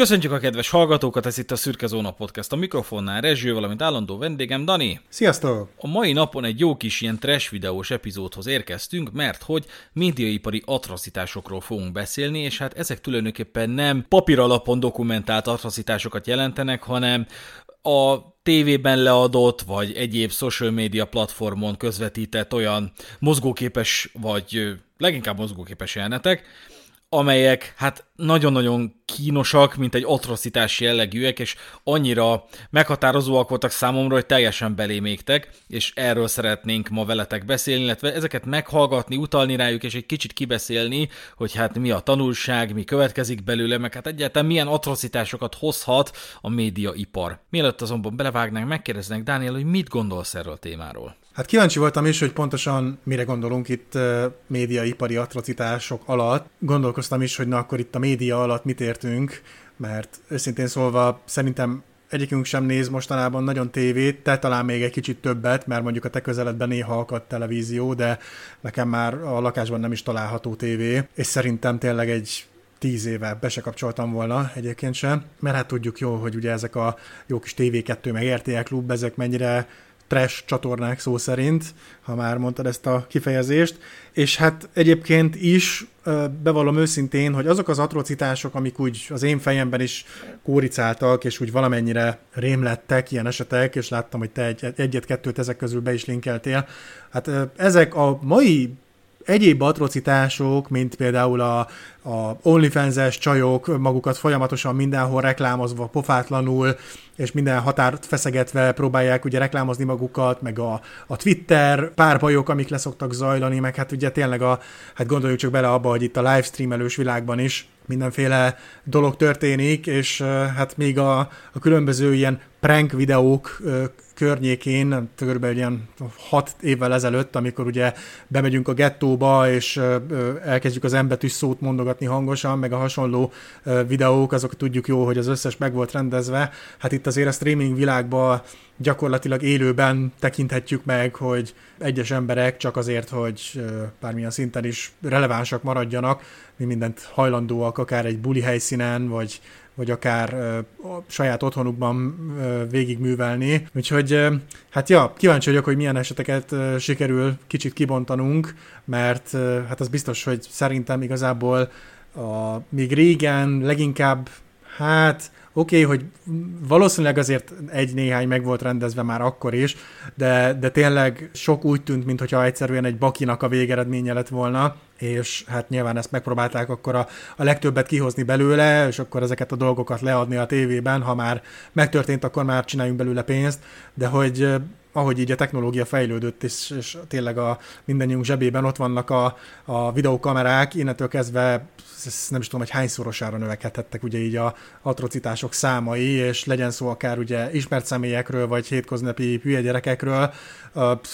Köszöntjük a kedves hallgatókat, ez itt a Szürke Zóna Podcast a mikrofonnál Rezső, valamint állandó vendégem Dani. Sziasztok! A mai napon egy jó kis ilyen trash videós epizódhoz érkeztünk, mert hogy médiaipari atrocitásokról fogunk beszélni, és hát ezek tulajdonképpen nem papíralapon dokumentált atrocitásokat jelentenek, hanem a tévében leadott, vagy egyéb social media platformon közvetített olyan mozgóképes, vagy leginkább mozgóképes jelenetek, amelyek hát nagyon-nagyon kínosak, mint egy atrocitás jellegűek, és annyira meghatározóak voltak számomra, hogy teljesen belémégtek, és erről szeretnénk ma veletek beszélni, illetve ezeket meghallgatni, utalni rájuk, és egy kicsit kibeszélni, hogy hát mi a tanulság, mi következik belőle, meg hát egyáltalán milyen atrocitásokat hozhat a médiaipar. Mielőtt azonban belevágnánk, megkérdeznek Dániel, hogy mit gondolsz erről a témáról? Hát kíváncsi voltam is, hogy pontosan mire gondolunk itt médiaipari atrocitások alatt. Gondolkoztam is, hogy na akkor itt a média alatt mit értünk, mert őszintén szólva szerintem egyikünk sem néz mostanában nagyon tévét, te talán még egy kicsit többet, mert mondjuk a te közeledben néha akad televízió, de nekem már a lakásban nem is található tévé, és szerintem tényleg egy tíz éve be se kapcsoltam volna egyébként sem, mert hát tudjuk jó, hogy ugye ezek a jó kis TV2 meg RTL klub, ezek mennyire trash csatornák szó szerint, ha már mondtad ezt a kifejezést, és hát egyébként is bevallom őszintén, hogy azok az atrocitások, amik úgy az én fejemben is kóricáltak, és úgy valamennyire rémlettek ilyen esetek, és láttam, hogy te egy, egyet-kettőt ezek közül be is linkeltél, hát ezek a mai egyéb atrocitások, mint például a, a OnlyFans-es csajok magukat folyamatosan mindenhol reklámozva, pofátlanul, és minden határt feszegetve próbálják ugye reklámozni magukat, meg a, a Twitter párbajok, amik leszoktak zajlani, meg hát ugye tényleg a, hát gondoljuk csak bele abba, hogy itt a livestreamelős világban is mindenféle dolog történik, és hát még a, a különböző ilyen prank videók környékén, körülbelül ilyen hat évvel ezelőtt, amikor ugye bemegyünk a gettóba, és elkezdjük az embetűs szót mondogatni hangosan, meg a hasonló videók, azok tudjuk jó, hogy az összes meg volt rendezve. Hát itt azért a streaming világban gyakorlatilag élőben tekinthetjük meg, hogy egyes emberek csak azért, hogy bármilyen szinten is relevánsak maradjanak, mi mindent hajlandóak akár egy buli helyszínen, vagy vagy akár a saját otthonukban végigművelni. Úgyhogy hát ja, kíváncsi vagyok, hogy milyen eseteket sikerül kicsit kibontanunk, mert hát az biztos, hogy szerintem igazából a, még régen leginkább hát oké, okay, hogy valószínűleg azért egy-néhány meg volt rendezve már akkor is, de, de tényleg sok úgy tűnt, mintha egyszerűen egy bakinak a végeredménye lett volna, és hát nyilván ezt megpróbálták akkor a, a legtöbbet kihozni belőle, és akkor ezeket a dolgokat leadni a tévében, ha már megtörtént, akkor már csináljunk belőle pénzt, de hogy ahogy így a technológia fejlődött, és, és tényleg a mindannyiunk zsebében ott vannak a, a videókamerák, innentől kezdve nem is tudom, hogy hányszorosára növekedhettek ugye így a atrocitások számai, és legyen szó akár ugye ismert személyekről, vagy hétköznapi hülye gyerekekről,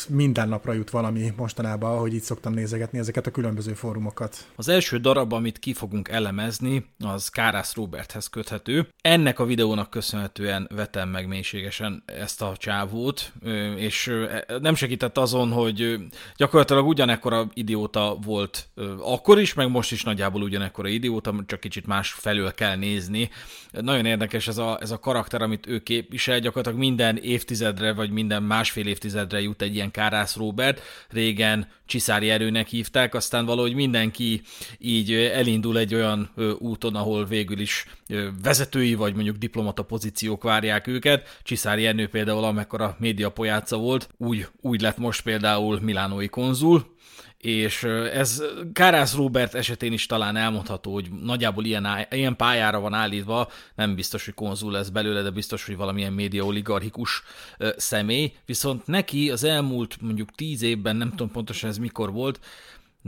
minden napra jut valami mostanában, ahogy így szoktam nézegetni ezeket a különböző fórumokat. Az első darab, amit ki fogunk elemezni, az Kárász Roberthez köthető. Ennek a videónak köszönhetően vetem meg mélységesen ezt a csávót, és nem segített azon, hogy gyakorlatilag ugyanekkora idióta volt akkor is, meg most is nagyjából ugyanekkora idióta, csak kicsit más felől kell nézni. Nagyon érdekes ez a, ez a karakter, amit ő képvisel, gyakorlatilag minden évtizedre, vagy minden másfél évtizedre jut egy ilyen Kárász Robert, régen Csiszári erőnek hívták, aztán valahogy mindenki így elindul egy olyan úton, ahol végül is vezetői vagy mondjuk diplomata pozíciók várják őket. Csiszári Ernő például amekkora médiapojáca volt, úgy, úgy lett most például Milánói konzul, és ez Kárász Robert esetén is talán elmondható, hogy nagyjából ilyen, ilyen pályára van állítva, nem biztos, hogy konzul lesz belőle, de biztos, hogy valamilyen média oligarchikus személy, viszont neki az elmúlt mondjuk tíz évben, nem tudom pontosan ez mikor volt,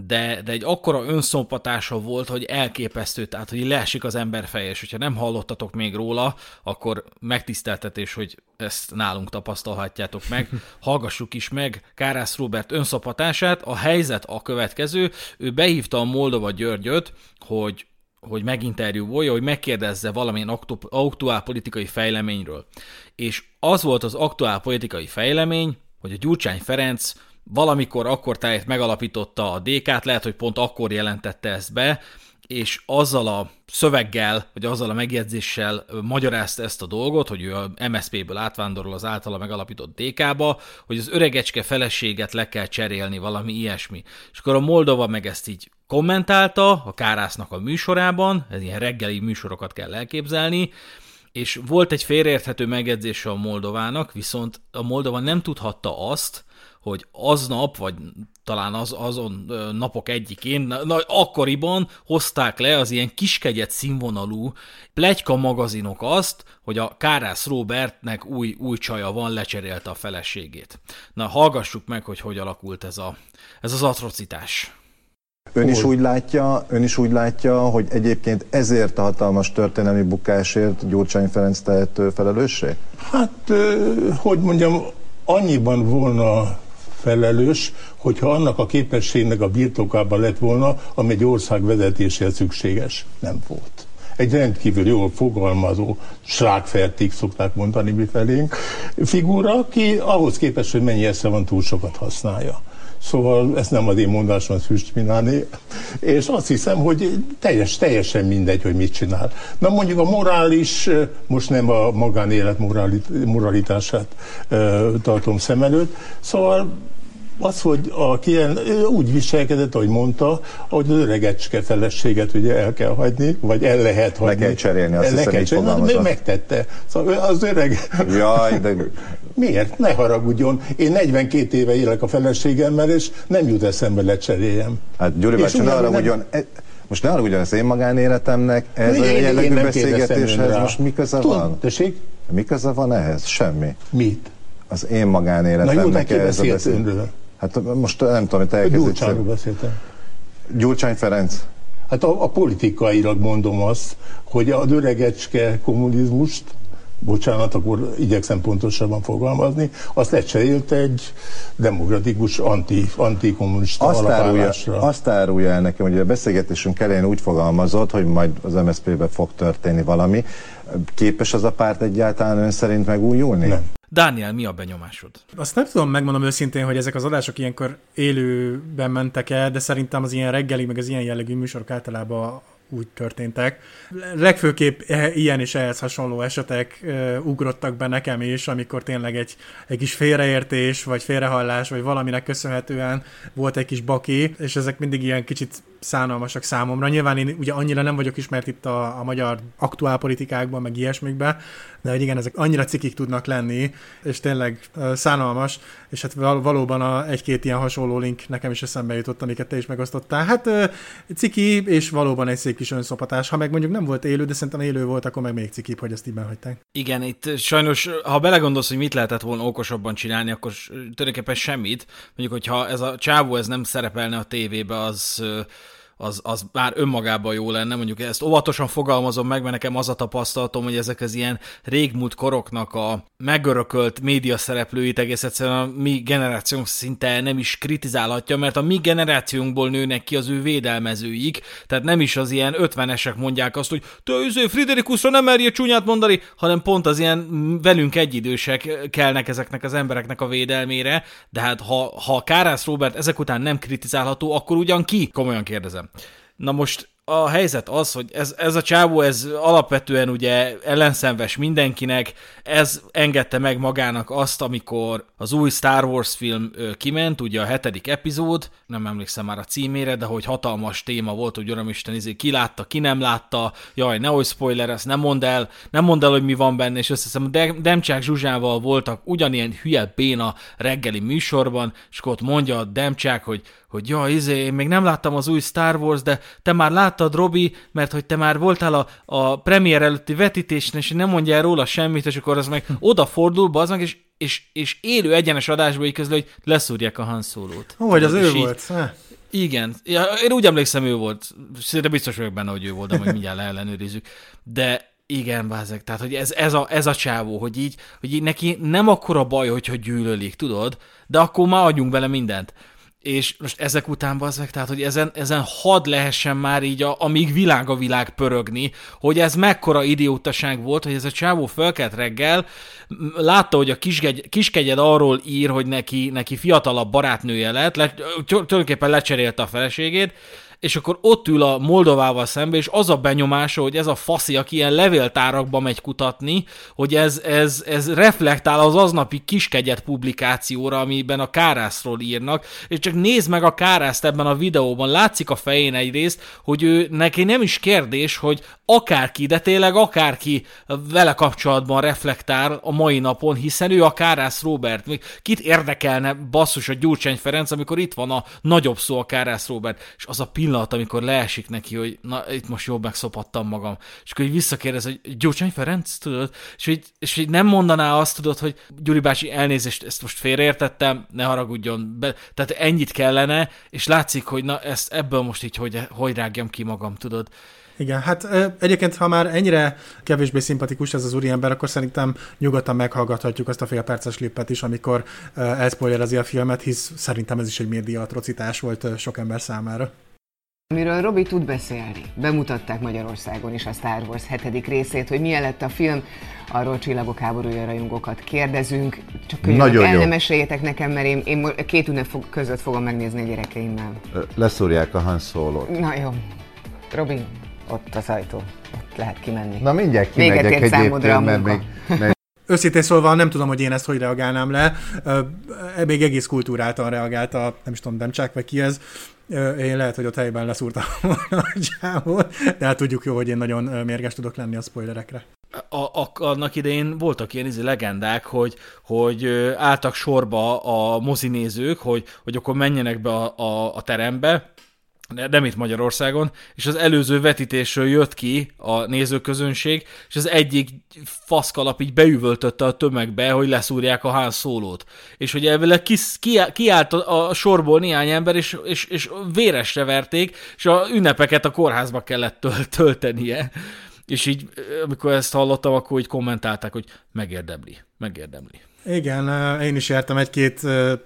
de, de egy akkora önszompatása volt, hogy elképesztő, tehát hogy leesik az ember feje, és hogyha nem hallottatok még róla, akkor megtiszteltetés, hogy ezt nálunk tapasztalhatjátok meg. Hallgassuk is meg Kárász Robert önszopatását. A helyzet a következő, ő behívta a Moldova Györgyöt, hogy hogy meginterjúvolja, hogy megkérdezze valamilyen aktuál politikai fejleményről. És az volt az aktuál politikai fejlemény, hogy a Gyurcsány Ferenc valamikor akkor tájét megalapította a DK-t, lehet, hogy pont akkor jelentette ezt be, és azzal a szöveggel, vagy azzal a megjegyzéssel magyarázta ezt a dolgot, hogy ő a MSZP-ből átvándorol az általa megalapított DK-ba, hogy az öregecske feleséget le kell cserélni, valami ilyesmi. És akkor a Moldova meg ezt így kommentálta a Kárásznak a műsorában, ez ilyen reggeli műsorokat kell elképzelni, és volt egy félreérthető megjegyzése a Moldovának, viszont a Moldova nem tudhatta azt, hogy aznap, vagy talán az, azon napok egyikén, na, akkoriban hozták le az ilyen kiskegyet színvonalú plegyka magazinok azt, hogy a Kárász Robertnek új, új csaja van, lecserélte a feleségét. Na, hallgassuk meg, hogy hogy alakult ez, a, ez az atrocitás. Ön is, úgy látja, ön is úgy látja, hogy egyébként ezért a hatalmas történelmi bukásért Gyurcsány Ferenc tehető felelőssé? Hát, hogy mondjam, annyiban volna felelős, hogyha annak a képességnek a birtokában lett volna, ami egy ország vezetéséhez szükséges. Nem volt. Egy rendkívül jól fogalmazó, slágfertig szokták mondani mi felénk, figura, aki ahhoz képest, hogy mennyi esze van, túl sokat használja. Szóval ezt nem az én mondásom, az Füst Mináni. És azt hiszem, hogy teljes, teljesen mindegy, hogy mit csinál. Na mondjuk a morális, most nem a magánélet moralitását tartom szem előtt, szóval az, hogy a ilyen, úgy viselkedett, ahogy mondta, hogy az öregecske feleséget ugye el kell hagyni, vagy el lehet hagyni. Le kell cserélni, azt le kell cserélni, ő megtette. Szóval az öreg... Jaj, de... Miért? Ne haragudjon. Én 42 éve élek a feleségemmel, és nem jut eszembe lecseréljem. Hát Gyuri bácsi, ne haragudjon. Nem... Most ne haragudjon az én magánéletemnek, ez én, a jellegű beszélgetéshez most mi köze Tud, van? Tessék? Mi köze van ehhez? Semmi. Mit? Az én magánéletemnek Na jó, ehhez a beszélgetéshez. Hát most nem tudom, hogy te. Gyurcsányról beszéltem. Gyurcsány Ferenc. Hát a, a politikailag mondom azt, hogy a öregecske kommunizmust, bocsánat, akkor igyekszem pontosabban fogalmazni, azt lecserélte egy demokratikus anti, antikommunista azt árulja, azt árulja el nekem, hogy a beszélgetésünk elején úgy fogalmazott, hogy majd az MSZP-be fog történni valami. Képes az a párt egyáltalán ön szerint megújulni? Nem. Dániel, mi a benyomásod? Azt nem tudom megmondom őszintén, hogy ezek az adások ilyenkor élőben mentek el, de szerintem az ilyen reggeli, meg az ilyen jellegű műsorok általában úgy történtek. Legfőképp e, ilyen és ehhez hasonló esetek ugrottak be nekem is, amikor tényleg egy, egy kis félreértés, vagy félrehallás, vagy valaminek köszönhetően volt egy kis baki, és ezek mindig ilyen kicsit szánalmasak számomra. Nyilván én ugye annyira nem vagyok ismert itt a, a magyar aktuálpolitikákban, meg ilyesmikben, de hogy igen, ezek annyira cikik tudnak lenni, és tényleg uh, szánalmas, és hát val- valóban a egy-két ilyen hasonló link nekem is eszembe jutott, amiket te is megosztottál. Hát uh, ciki, és valóban egy szép kis önszopatás. Ha meg mondjuk nem volt élő, de szerintem élő volt, akkor meg még cikibb, hogy ezt így hagyták. Igen, itt sajnos, ha belegondolsz, hogy mit lehetett volna okosabban csinálni, akkor tulajdonképpen semmit. Mondjuk, hogyha ez a csávó ez nem szerepelne a tévébe, az az, az már önmagában jó lenne. Mondjuk ezt óvatosan fogalmazom meg, mert nekem az a tapasztalatom, hogy ezek az ilyen régmúlt koroknak a megörökölt média szereplőit egész egyszerűen a mi generációnk szinte nem is kritizálhatja, mert a mi generációnkból nőnek ki az ő védelmezőik, tehát nem is az ilyen ötvenesek mondják azt, hogy te üző Friderikusra nem merje csúnyát mondani, hanem pont az ilyen velünk egyidősek kellnek ezeknek az embereknek a védelmére, de hát ha, ha Kárász Robert ezek után nem kritizálható, akkor ugyan ki? Komolyan kérdezem. Na most a helyzet az, hogy ez, ez a csávó, ez alapvetően ugye ellenszenves mindenkinek, ez engedte meg magának azt, amikor az új Star Wars film kiment, ugye a hetedik epizód, nem emlékszem már a címére, de hogy hatalmas téma volt, hogy Uramisten, izé, ki látta, ki nem látta, jaj, nehogy spoiler, ezt nem mondd el, nem mondd el, hogy mi van benne, és összeszem, de Demcsák Zsuzsával voltak ugyanilyen hülye béna reggeli műsorban, és ott mondja a Demcsák, hogy hogy ja, izé, én még nem láttam az új Star Wars, de te már láttad, Robi, mert hogy te már voltál a, a premier előtti vetítésen, és nem mondjál róla semmit, és akkor az meg odafordul, az meg, és, és, és élő egyenes adásba így közül, hogy leszúrják a Han Solo-t. Ó, hogy az ő volt. Igen, ja, én úgy emlékszem, ő volt. Szinte biztos vagyok benne, hogy ő volt, de majd mindjárt leellenőrizzük. De igen, bázek, tehát hogy ez, ez, a, ez a csávó, hogy így, hogy így neki nem akkora baj, hogyha gyűlölik, tudod? De akkor már adjunk bele mindent és most ezek után az tehát hogy ezen, ezen had lehessen már így, a, amíg világ a világ pörögni, hogy ez mekkora idiótaság volt, hogy ez a csávó fölkelt reggel, látta, hogy a kiskegy, kiskegyed arról ír, hogy neki, neki fiatalabb barátnője lett, le, tulajdonképpen lecserélte a feleségét, és akkor ott ül a Moldovával szembe, és az a benyomása, hogy ez a faszi, aki ilyen levéltárakba megy kutatni, hogy ez, ez, ez reflektál az aznapi kiskegyet publikációra, amiben a Kárászról írnak, és csak nézd meg a Kárászt ebben a videóban, látszik a fején egyrészt, hogy ő neki nem is kérdés, hogy akárki, de tényleg akárki vele kapcsolatban reflektál a mai napon, hiszen ő a Kárász Robert. Kit érdekelne basszus a Gyurcsány Ferenc, amikor itt van a nagyobb szó a Kárász Robert, és az a pillanat, amikor leesik neki, hogy na, itt most jobb megszopattam magam. És akkor így visszakérdez, hogy Gyurcsány Ferenc, tudod? És hogy, és hogy nem mondaná azt, tudod, hogy Gyuri bácsi, elnézést, ezt most félreértettem, ne haragudjon, be, tehát ennyit kellene, és látszik, hogy na, ezt ebből most így hogy, hogy rágjam ki magam, tudod? Igen, hát egyébként, ha már ennyire kevésbé szimpatikus ez az úriember, akkor szerintem nyugodtan meghallgathatjuk azt a félperces klippet is, amikor elszpoilerezi a filmet, hisz szerintem ez is egy média atrocitás volt sok ember számára. Amiről Robi tud beszélni. Bemutatták Magyarországon is a Star Wars hetedik részét, hogy milyen lett a film, arról csillagok háborúja rajongókat kérdezünk. Csak könyörgök, el nem meséljétek nekem, mert én, én két ünnep között fogom megnézni a gyerekeimmel. Leszúrják a Han solo Na jó. Robi, ott az ajtó, ott lehet kimenni. Na mindjárt kimegyek egyébként, mert még, még Őszintén szólva nem tudom, hogy én ezt hogy reagálnám le. Még egész kultúráltan reagálta, nem is tudom, Demcsák, vagy ki ez. Én lehet, hogy ott helyben leszúrtam volna a csávot, de hát tudjuk jó, hogy én nagyon mérges tudok lenni a spoilerekre. A, a, annak idején voltak ilyen izi legendák, hogy, hogy álltak sorba a mozinézők, hogy, hogy akkor menjenek be a, a, a terembe, nem itt Magyarországon, és az előző vetítésről jött ki a nézőközönség, és az egyik faszkalap így beüvöltötte a tömegbe, hogy leszúrják a hán szólót. És hogy ebből kiállt a, sorból néhány ember, és, és, és véresre verték, és a ünnepeket a kórházba kellett töltenie. És így, amikor ezt hallottam, akkor így kommentálták, hogy megérdemli, megérdemli. Igen, én is jártam egy-két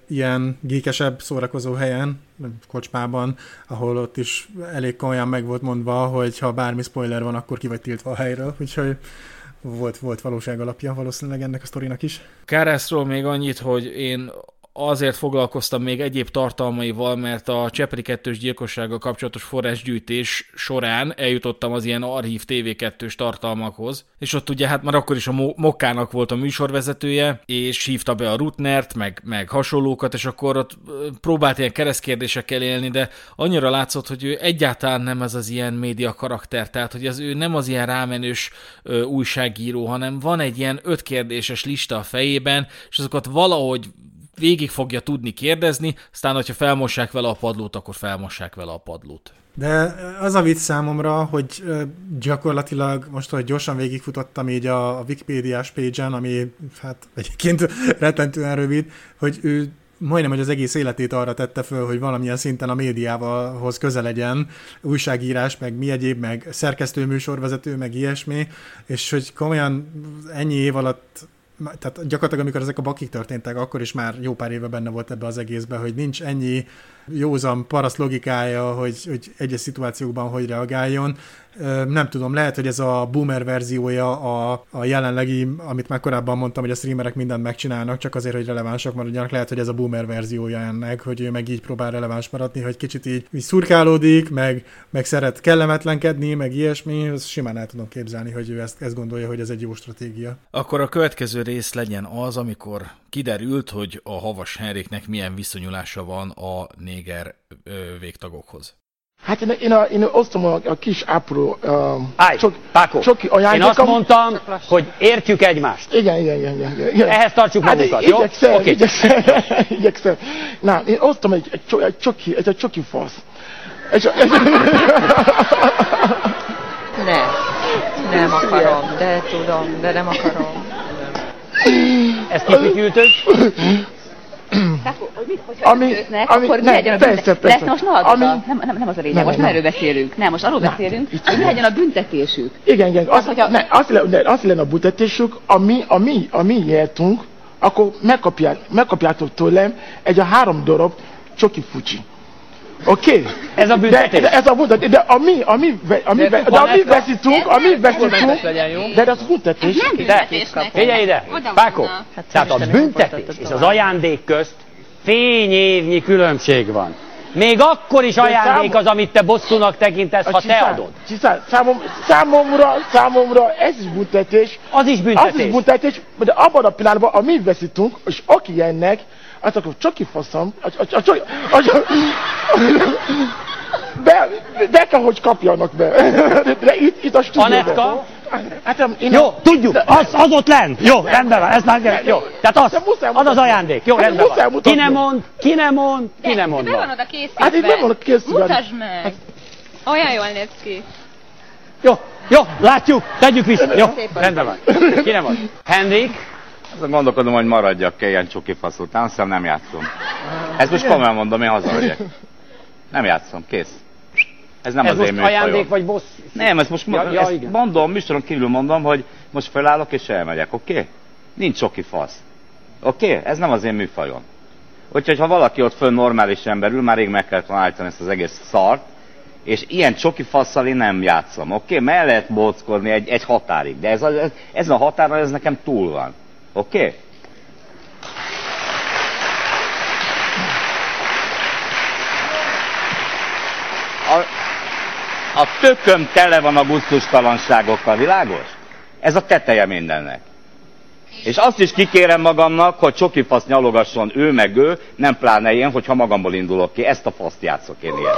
ilyen gíkesebb szórakozó helyen, kocsmában, ahol ott is elég komolyan meg volt mondva, hogy ha bármi spoiler van, akkor ki vagy tiltva a helyről, úgyhogy volt, volt valóság alapja valószínűleg ennek a sztorinak is. Kárászról még annyit, hogy én azért foglalkoztam még egyéb tartalmaival, mert a Csepri 2 gyilkossággal kapcsolatos forrásgyűjtés során eljutottam az ilyen archív TV2-s tartalmakhoz, és ott ugye hát már akkor is a Mokkának volt a műsorvezetője, és hívta be a Rutnert, meg, meg hasonlókat, és akkor ott próbált ilyen keresztkérdésekkel élni, de annyira látszott, hogy ő egyáltalán nem ez az ilyen média karakter, tehát hogy az ő nem az ilyen rámenős ö, újságíró, hanem van egy ilyen ötkérdéses lista a fejében, és azokat valahogy végig fogja tudni kérdezni, aztán, hogyha felmossák vele a padlót, akkor felmossák vele a padlót. De az a vicc számomra, hogy gyakorlatilag most, hogy gyorsan végigfutottam így a, a Wikipédiás page ami hát egyébként rettentően rövid, hogy ő majdnem, hogy az egész életét arra tette föl, hogy valamilyen szinten a médiával hoz közel legyen, újságírás, meg mi egyéb, meg szerkesztő, műsorvezető, meg ilyesmi, és hogy komolyan ennyi év alatt tehát gyakorlatilag amikor ezek a bakik történtek, akkor is már jó pár éve benne volt ebbe az egészbe, hogy nincs ennyi józan paraszt logikája, hogy, hogy egyes szituációkban hogy reagáljon. Nem tudom, lehet, hogy ez a boomer verziója a, a jelenlegi, amit már korábban mondtam, hogy a streamerek mindent megcsinálnak, csak azért, hogy relevánsak maradjanak. Lehet, hogy ez a boomer verziója ennek, hogy ő meg így próbál releváns maradni, hogy kicsit így, így szurkálódik, meg, meg szeret kellemetlenkedni, meg ilyesmi. Ezt simán el tudom képzelni, hogy ő ezt, ezt gondolja, hogy ez egy jó stratégia. Akkor a következő rész legyen az, amikor kiderült, hogy a Havas Henriknek milyen viszonyulása van a néger ö, végtagokhoz. Hát én, én, én osztom a, a kis apró... Um, Állj, sok, Páko, csoki én azt mondtam, hogy értjük egymást. Igen, igen, igen. igen, igen. Ehhez tartsuk hát magunkat, jó? Igyekszem, okay. igyekszem, igyekszem. Na, én osztom egy, egy, egy csoki, egy, egy csoki fasz. Egy, egy, ne, nem akarom, de tudom, de nem akarom. Ezt kifütyültök? ami, ami, akkor nem, legyen a persze, persze. Lesz most hallgat, ami, nem, nem, nem az a lényeg, nem, most nem erről beszélünk. Nem, most arról nem, beszélünk, hogy mi legyen a büntetésük. Igen, igen, az, az, ne, az, ne, az lenne a büntetésük, ami, ami, ami nyertunk, akkor megkapják, megkapjátok tőlem egy a három darab csoki fucsi. Oké? Okay. Ez a büntetés. De, de ez a büntetés. De ami, ami, ami, de, de ami veszítünk, ami veszítünk, de ez a büntetés. De, figyelj ide, Páko, tehát a büntetés és az ajándék közt fényévnyi különbség van. Még akkor is ajándék az, amit te bosszúnak tekintesz, ha te adod. Csiszán, számom, számomra, számomra ez is büntetés. Az is büntetés. Az is büntetés, de abban a pillanatban, amit veszítünk, és aki ennek, azt akkor csak kifaszom, be, be kell, hogy kapjanak be. De itt, itt a stúdióban. Anetka? Hát, én jó, a... tudjuk, az, az ott lent. Jó, rendben van, ez már jó. Tehát az, az az ajándék. Jó, hát rendben van. Ki nem mond, ki nem mond, ki nem mond. Be van oda készítve. Hát itt be van készítve. Mutasd meg. Hát- Olyan jól néz ki. Jó, jó, látjuk, tegyük vissza. Jó, rendben van. Ki nem mond. Henrik? Azon gondolkodom, hogy maradjak-e ilyen csuki fasz után, azt nem játszom. Ezt most komolyan mondom, én hazamegyek. Nem játszom, kész. Ez nem ez az most én ajándék vagy bossz? Nem, ezt most ja, ja, ezt igen. mondom, műsoron kívül mondom, hogy most felállok és elmegyek, oké? Okay? Nincs csoki fasz. Oké? Okay? Ez nem az én műfajom. Úgyhogy ha valaki ott fönn normális emberül, már rég meg kellett volna állítani ezt az egész szart, és ilyen csoki fasszal én nem játszom, oké? Okay? Mert lehet bockodni egy, egy határig, de ez a, ez, ez a határa, ez nekem túl van. Oké? Okay? A, a tököm tele van a gusztustalanságokkal, világos? Ez a teteje mindennek. És azt is kikérem magamnak, hogy csoki nyalogasson ő meg ő, nem pláne én, hogyha magamból indulok ki. Ezt a faszt játszok én ilyen.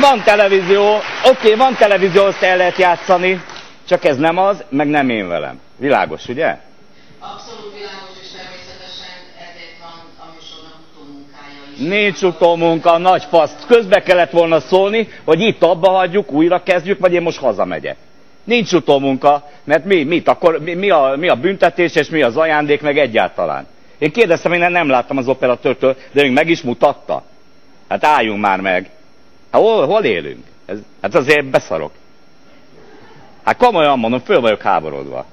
Van televízió, oké, okay, van televízió, azt el lehet játszani, csak ez nem az, meg nem én velem. Világos, ugye? Abszolút világos, és természetesen ezért van a műsornak utómunkája is. Nincs utómunka, nagy faszt. Közbe kellett volna szólni, hogy itt abba hagyjuk, újra kezdjük, vagy én most hazamegyek. Nincs utómunka, mert mi, mit, akkor mi, mi, a, mi a büntetés, és mi az ajándék, meg egyáltalán. Én kérdeztem, én nem láttam az operatőrtől, de még meg is mutatta. Hát álljunk már meg. Hát hol, hol élünk? Ez, hát azért beszarok. Hát komolyan mondom, föl vagyok háborodva.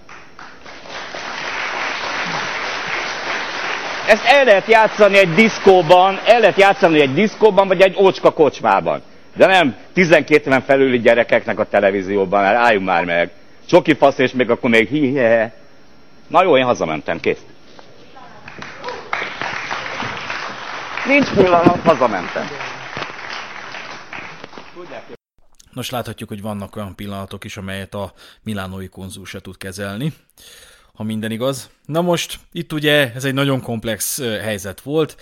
Ezt el lehet játszani egy diszkóban, el lehet játszani egy diszkóban, vagy egy ócska kocsmában. De nem 12 éven felüli gyerekeknek a televízióban, hát álljunk már meg. Csoki fasz, és még akkor még hi -he. Na jó, én hazamentem, kész. Nincs pillanat, hazamentem. Nos, láthatjuk, hogy vannak olyan pillanatok is, amelyet a milánói konzul se tud kezelni, ha minden igaz. Na most, itt ugye ez egy nagyon komplex helyzet volt.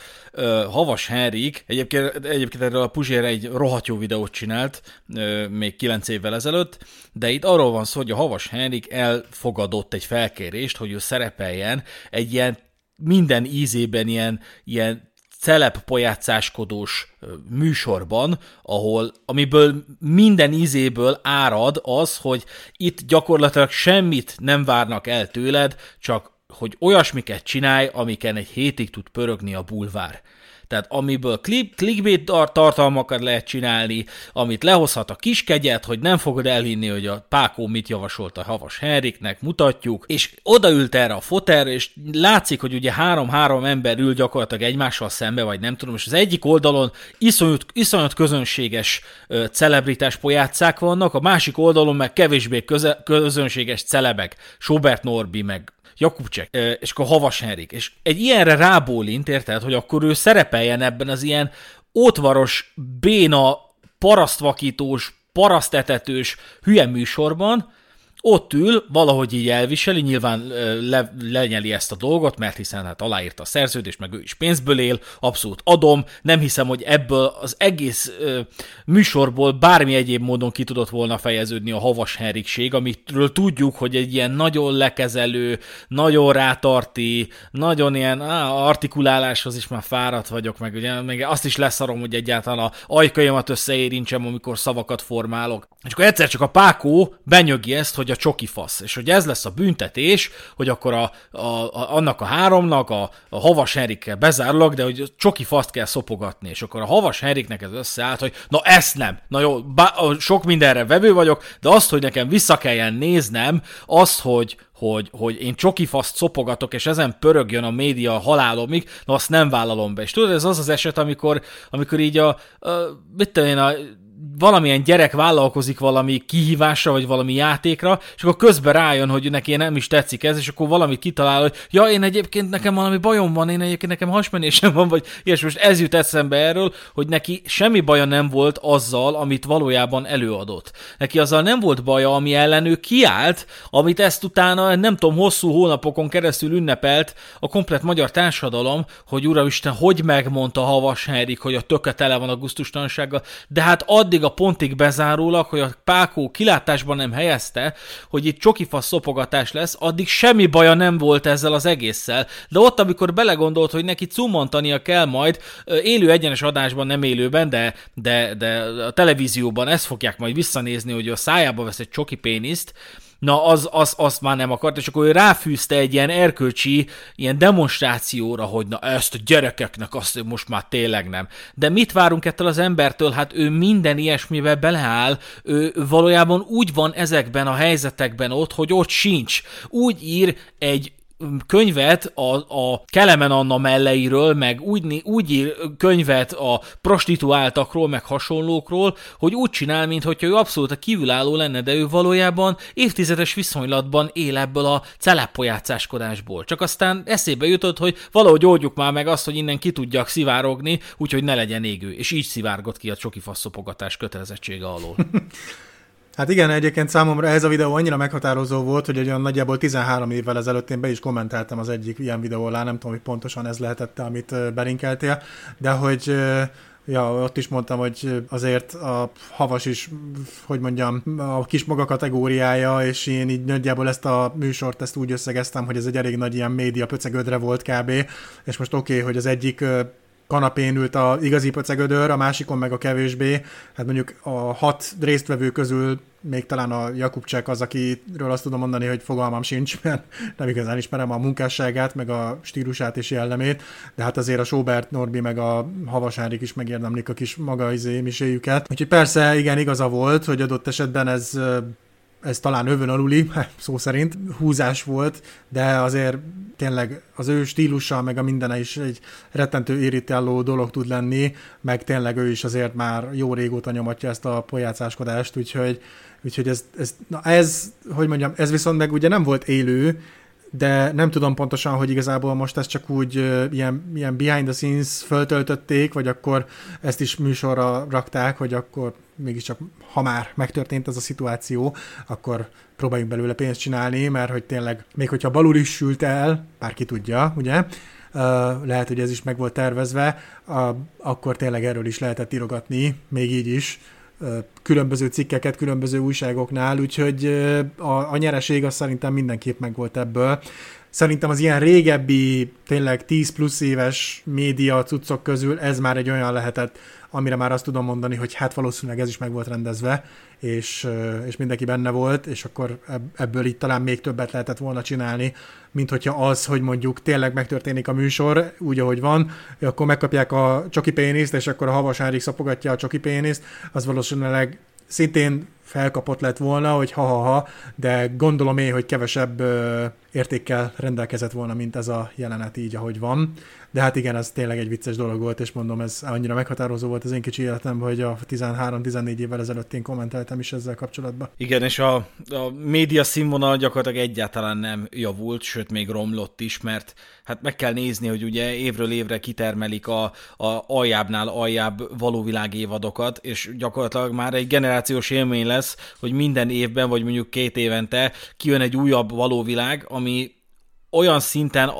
Havas Henrik, egyébként, egyébként erről a Puzsér egy rohadt jó videót csinált, még 9 évvel ezelőtt, de itt arról van szó, hogy a Havas Henrik elfogadott egy felkérést, hogy ő szerepeljen egy ilyen minden ízében ilyen, ilyen celep pojátszáskodós műsorban, ahol, amiből minden ízéből árad az, hogy itt gyakorlatilag semmit nem várnak el tőled, csak hogy olyasmiket csinálj, amiken egy hétig tud pörögni a bulvár. Tehát amiből clip, clickbait tartalmakat lehet csinálni, amit lehozhat a kiskegyet, hogy nem fogod elhinni, hogy a Pákó mit javasolt a Havas Henriknek, mutatjuk, és odaült erre a foter, és látszik, hogy ugye három-három ember ül gyakorlatilag egymással szembe, vagy nem tudom, és az egyik oldalon iszonyat, iszonyat közönséges ö, celebritás pojátszák vannak, a másik oldalon meg kevésbé köze, közönséges celebek, Sobert Norbi, meg Jakubcsek, és akkor Havas Henrik, és egy ilyenre rábólint, érted, hogy akkor ő szerepeljen ebben az ilyen ótvaros, béna, parasztvakítós, parasztetetős hülye műsorban, ott ül, valahogy így elviseli, nyilván le, lenyeli ezt a dolgot, mert hiszen hát aláírta a szerződést, meg ő is pénzből él, abszolút adom, nem hiszem, hogy ebből az egész ö, műsorból bármi egyéb módon ki tudott volna fejeződni a havas Henrikség, amitről tudjuk, hogy egy ilyen nagyon lekezelő, nagyon rátarti, nagyon ilyen á, artikuláláshoz is már fáradt vagyok, meg ugye még azt is leszarom, hogy egyáltalán a ajkaimat összeérintsem, amikor szavakat formálok. És akkor egyszer csak a Pákó benyögi ezt, hogy a csoki fasz, és hogy ez lesz a büntetés, hogy akkor a, a, a, annak a háromnak a, a havas Henrikkel bezárulok, de hogy csoki faszt kell szopogatni, és akkor a havas Henriknek ez összeállt, hogy na ezt nem, na jó, bá, sok mindenre vevő vagyok, de azt, hogy nekem vissza kelljen néznem, azt, hogy, hogy, hogy én csoki faszt szopogatok, és ezen pörögjön a média halálomig, na azt nem vállalom be. És tudod, ez az az eset, amikor, amikor így a, a mit tudom én, a valamilyen gyerek vállalkozik valami kihívásra, vagy valami játékra, és akkor közben rájön, hogy neki nem is tetszik ez, és akkor valamit kitalál, hogy ja, én egyébként nekem valami bajom van, én egyébként nekem hasmenésem van, vagy ilyes most ez jut eszembe erről, hogy neki semmi baja nem volt azzal, amit valójában előadott. Neki azzal nem volt baja, ami ellen ő kiállt, amit ezt utána nem tudom, hosszú hónapokon keresztül ünnepelt a komplet magyar társadalom, hogy Isten, hogy megmondta Havas Henrik, hogy a töke tele van a gusztustalansággal, de hát addig a pontig bezárólag, hogy a Pákó kilátásban nem helyezte, hogy itt csokifasz szopogatás lesz, addig semmi baja nem volt ezzel az egésszel. De ott, amikor belegondolt, hogy neki cumantania kell majd, élő egyenes adásban, nem élőben, de, de, de a televízióban ezt fogják majd visszanézni, hogy a szájába vesz egy csoki péniszt, na az, az, azt már nem akart, és akkor ő ráfűzte egy ilyen erkölcsi, ilyen demonstrációra, hogy na ezt a gyerekeknek azt most már tényleg nem. De mit várunk ettől az embertől? Hát ő minden ilyesmibe beleáll, ő valójában úgy van ezekben a helyzetekben ott, hogy ott sincs. Úgy ír egy könyvet a, a Kelemen Anna melleiről, meg úgy, úgy ír könyvet a prostituáltakról, meg hasonlókról, hogy úgy csinál, mintha ő abszolút a kívülálló lenne, de ő valójában évtizedes viszonylatban él ebből a celeppolyátszáskodásból. Csak aztán eszébe jutott, hogy valahogy oldjuk már meg azt, hogy innen ki tudjak szivárogni, úgyhogy ne legyen égő. És így szivárgott ki a csoki faszszopogatás kötelezettsége alól. Hát igen, egyébként számomra ez a videó annyira meghatározó volt, hogy olyan nagyjából 13 évvel ezelőtt én be is kommentáltam az egyik ilyen videó alá, nem tudom, hogy pontosan ez lehetett, amit belinkeltél, de hogy Ja, ott is mondtam, hogy azért a havas is, hogy mondjam, a kis maga kategóriája, és én így nagyjából ezt a műsort ezt úgy összegeztem, hogy ez egy elég nagy ilyen média pöcegödre volt kb. És most oké, okay, hogy az egyik kanapén ült a igazi pöcegödör, a másikon meg a kevésbé. Hát mondjuk a hat résztvevő közül még talán a Jakubcsek az, akiről azt tudom mondani, hogy fogalmam sincs, mert nem igazán ismerem a munkásságát, meg a stílusát és jellemét, de hát azért a Sobert Norbi meg a Havasárik is megérdemlik a kis maga izé miséjüket. Úgyhogy persze, igen, igaza volt, hogy adott esetben ez ez talán övön aluli, szó szerint, húzás volt, de azért tényleg az ő stílusa, meg a mindene is egy rettentő irritáló dolog tud lenni, meg tényleg ő is azért már jó régóta nyomatja ezt a pojácáskodást, úgyhogy, úgyhogy ez, ez, na ez, hogy mondjam, ez viszont meg ugye nem volt élő, de nem tudom pontosan, hogy igazából most ezt csak úgy ilyen, ilyen behind the scenes föltöltötték, vagy akkor ezt is műsorra rakták, hogy akkor mégiscsak, ha már megtörtént ez a szituáció, akkor próbáljunk belőle pénzt csinálni, mert hogy tényleg, még hogyha balul is sült el, bárki tudja, ugye, lehet, hogy ez is meg volt tervezve, akkor tényleg erről is lehetett írogatni, még így is, különböző cikkeket különböző újságoknál, úgyhogy a, a nyereség az szerintem mindenképp meg volt ebből. Szerintem az ilyen régebbi, tényleg 10 plusz éves média cuccok közül ez már egy olyan lehetett, amire már azt tudom mondani, hogy hát valószínűleg ez is meg volt rendezve, és, és mindenki benne volt, és akkor ebből itt talán még többet lehetett volna csinálni, mint hogyha az, hogy mondjuk tényleg megtörténik a műsor, úgy, ahogy van, akkor megkapják a csoki péniszt, és akkor a Havas Henrik szapogatja a csoki péniszt, az valószínűleg szintén felkapott lett volna, hogy ha-ha-ha, de gondolom én, hogy kevesebb ö, értékkel rendelkezett volna, mint ez a jelenet így, ahogy van. De hát igen, ez tényleg egy vicces dolog volt, és mondom, ez annyira meghatározó volt az én kicsi életemben, hogy a 13-14 évvel ezelőtt én kommenteltem is ezzel kapcsolatban. Igen, és a, a média színvonal gyakorlatilag egyáltalán nem javult, sőt még romlott is, mert hát meg kell nézni, hogy ugye évről évre kitermelik a, a aljábbnál aljább valóvilág évadokat, és gyakorlatilag már egy generációs élmény lesz, hogy minden évben, vagy mondjuk két évente kijön egy újabb valóvilág, ami olyan szinten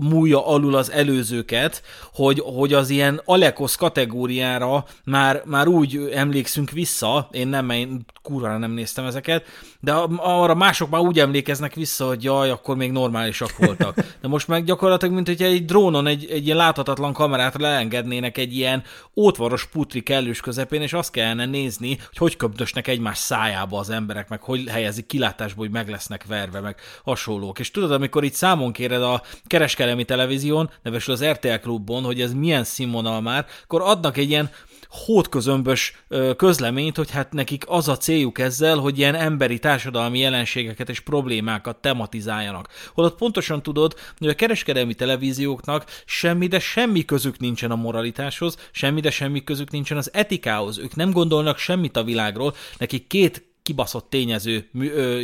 múlja alul az előzőket, hogy, hogy az ilyen Alekosz kategóriára már, már úgy emlékszünk vissza, én nem, én kurva nem néztem ezeket, de arra mások már úgy emlékeznek vissza, hogy jaj, akkor még normálisak voltak. De most meg gyakorlatilag, mint hogy egy drónon egy, egy ilyen láthatatlan kamerát leengednének egy ilyen ótvaros putri kellős közepén, és azt kellene nézni, hogy hogy köpdösnek egymás szájába az emberek, meg hogy helyezik kilátásba, hogy meg lesznek verve, meg hasonlók. És tudod, amikor itt számon kéred a kereskedő kereskedelmi televízión, nevesül az RTL klubon, hogy ez milyen színvonal már, akkor adnak egy ilyen hótközömbös közleményt, hogy hát nekik az a céljuk ezzel, hogy ilyen emberi társadalmi jelenségeket és problémákat tematizáljanak. Holott pontosan tudod, hogy a kereskedelmi televízióknak semmi, de semmi közük nincsen a moralitáshoz, semmi, de semmi közük nincsen az etikához. Ők nem gondolnak semmit a világról, nekik két kibaszott tényező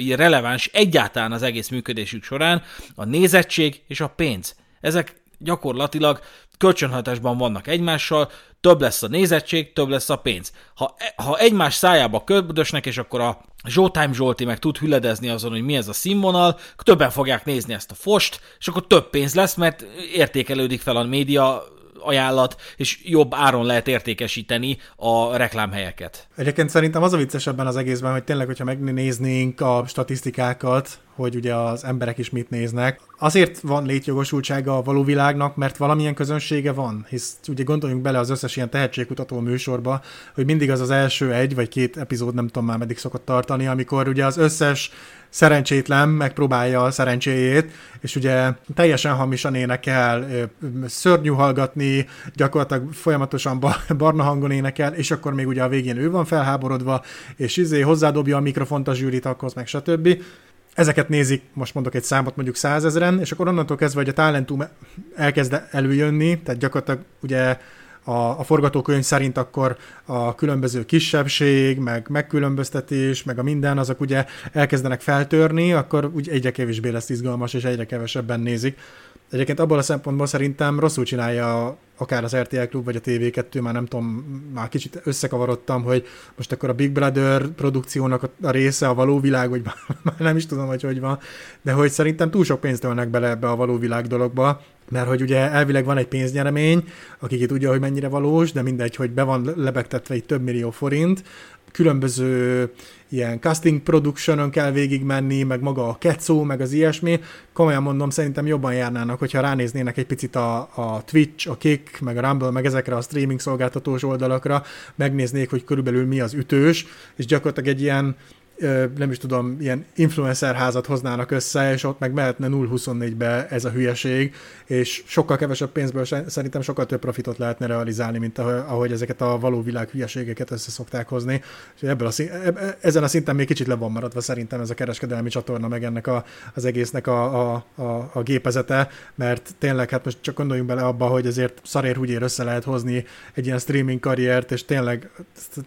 releváns egyáltalán az egész működésük során, a nézettség és a pénz. Ezek gyakorlatilag kölcsönhatásban vannak egymással, több lesz a nézettség, több lesz a pénz. Ha, ha egymás szájába köbdösnek, és akkor a Showtime Zsolti meg tud hüledezni azon, hogy mi ez a színvonal, többen fogják nézni ezt a fost, és akkor több pénz lesz, mert értékelődik fel a média ajánlat, és jobb áron lehet értékesíteni a reklámhelyeket. Egyébként szerintem az a vicces ebben az egészben, hogy tényleg, hogyha megnéznénk a statisztikákat, hogy ugye az emberek is mit néznek. Azért van létjogosultsága a való világnak, mert valamilyen közönsége van, hisz ugye gondoljunk bele az összes ilyen tehetségkutató műsorba, hogy mindig az az első egy vagy két epizód, nem tudom már meddig szokott tartani, amikor ugye az összes szerencsétlen megpróbálja a szerencséjét, és ugye teljesen hamisan énekel, szörnyű hallgatni, gyakorlatilag folyamatosan barna hangon énekel, és akkor még ugye a végén ő van felháborodva, és izé hozzádobja a mikrofont a zsűrit, akkor meg stb. Ezeket nézik, most mondok egy számot, mondjuk százezren, és akkor onnantól kezdve, hogy a talentum elkezd előjönni, tehát gyakorlatilag ugye a, a forgatókönyv szerint akkor a különböző kisebbség, meg megkülönböztetés, meg a minden, azok ugye elkezdenek feltörni, akkor úgy egyre kevésbé lesz izgalmas, és egyre kevesebben nézik. Egyébként abból a szempontból szerintem rosszul csinálja akár az RTL Klub, vagy a TV2, már nem tudom, már kicsit összekavarodtam, hogy most akkor a Big Brother produkciónak a része a való világ, vagy már nem is tudom, hogy hogy van, de hogy szerintem túl sok pénzt ölnek bele ebbe a való világ dologba, mert hogy ugye elvileg van egy pénznyeremény, akik tudja, hogy mennyire valós, de mindegy, hogy be van lebegtetve egy több millió forint, különböző ilyen casting productionon kell végigmenni, meg maga a kecó, meg az ilyesmi. Komolyan mondom, szerintem jobban járnának, hogyha ránéznének egy picit a, a Twitch, a Kick, meg a Rumble, meg ezekre a streaming szolgáltatós oldalakra, megnéznék, hogy körülbelül mi az ütős, és gyakorlatilag egy ilyen nem is tudom, ilyen influencer házat hoznának össze, és ott meg mehetne 0-24-be ez a hülyeség, és sokkal kevesebb pénzből szerintem sokkal több profitot lehetne realizálni, mint ahogy ezeket a való világ hülyeségeket össze szokták hozni. És ebből a szín, ezen a szinten még kicsit le van maradva szerintem ez a kereskedelmi csatorna, meg ennek a, az egésznek a, a, a, a gépezete, mert tényleg hát most csak gondoljunk bele abba, hogy ezért szarér húgyér össze lehet hozni egy ilyen streaming karriert, és tényleg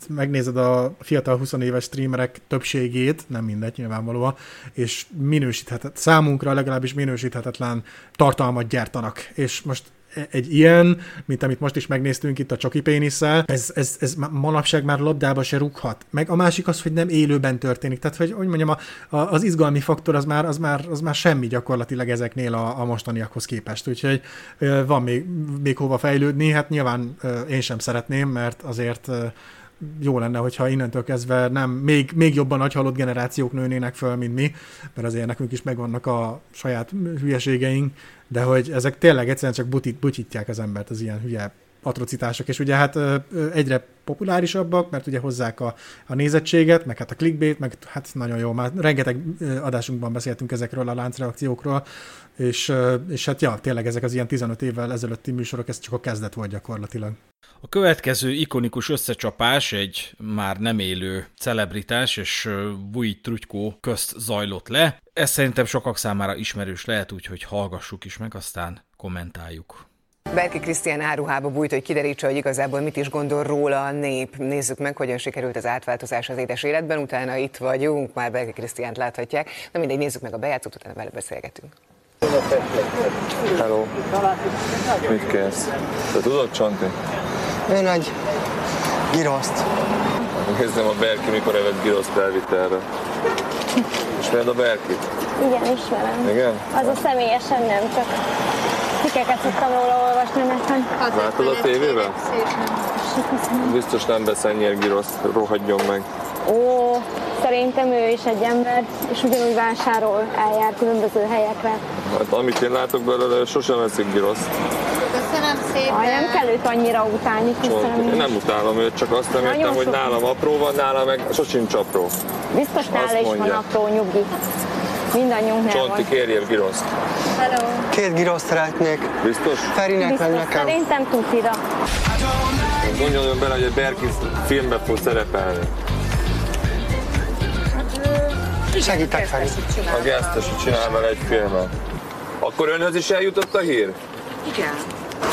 megnézed a fiatal 20 éves streamerek többség minőségét, nem mindegy nyilvánvalóan, és minősíthetetlen, számunkra legalábbis minősíthetetlen tartalmat gyártanak. És most egy ilyen, mint amit most is megnéztünk itt a csoki pénisszel, ez, ez, ez manapság már labdába se rúghat. Meg a másik az, hogy nem élőben történik. Tehát, hogy, hogy mondjam, a, a, az izgalmi faktor az már, az, már, az már semmi gyakorlatilag ezeknél a, a mostaniakhoz képest. Úgyhogy van még, még hova fejlődni. Hát nyilván én sem szeretném, mert azért jó lenne, hogyha innentől kezdve nem még, még jobban nagy halott generációk nőnének föl, mint mi, mert azért nekünk is megvannak a saját hülyeségeink, de hogy ezek tényleg egyszerűen csak butit, butítják az embert az ilyen hülye atrocitások, és ugye hát egyre populárisabbak, mert ugye hozzák a, a nézettséget, meg hát a clickbait, meg hát nagyon jó, már rengeteg adásunkban beszéltünk ezekről a láncreakciókról, és, és hát ja, tényleg ezek az ilyen 15 évvel ezelőtti műsorok, ez csak a kezdet volt gyakorlatilag. A következő ikonikus összecsapás egy már nem élő celebritás és Vujit Trutykó közt zajlott le. Ez szerintem sokak számára ismerős lehet, úgyhogy hallgassuk is meg, aztán kommentáljuk. Berki Krisztián áruhába bújt, hogy kiderítse, hogy igazából mit is gondol róla a nép. Nézzük meg, hogyan sikerült az átváltozás az édes életben. Utána itt vagyunk, már Berki Krisztiánt láthatják. Na mindegy, nézzük meg a bejátszót, utána vele beszélgetünk. Hello. Mit kérsz? Te tudod, Csonti? Ő nagy giroszt. Nézzem a Berki, mikor evett giroszt elvitelre. Ismered a Berkit? Igen, ismerem. Igen? Az a személyesen nem, csak cikkeket szoktam róla olvasni nekem. Látod a tévében? Biztos nem vesz ennyire giroszt, rohadjon meg. Ó, szerintem ő is egy ember, és ugyanúgy vásárol, eljár különböző helyekre. Hát amit én látok belőle, sosem eszik giroszt. Köszönöm szépen. Aj, nem kell őt annyira utálni, köszönöm. Én nem utálom őt, csak azt nem értem, hogy nálam apró van, nálam meg sosincs apró. Biztos nála is van apró nyugi. Mindannyiunknál Csonti, van. kérjem giroszt. Hello. Két giroszt szeretnék. Biztos? Ferinek Biztos, meg nekem. szerintem tutira. Gondoljon bele, hogy egy Berkis filmben fog szerepelni. Segítek, Feri. A gesztesi csinál vele egy filmet. Akkor önhöz is eljutott a hír? Igen,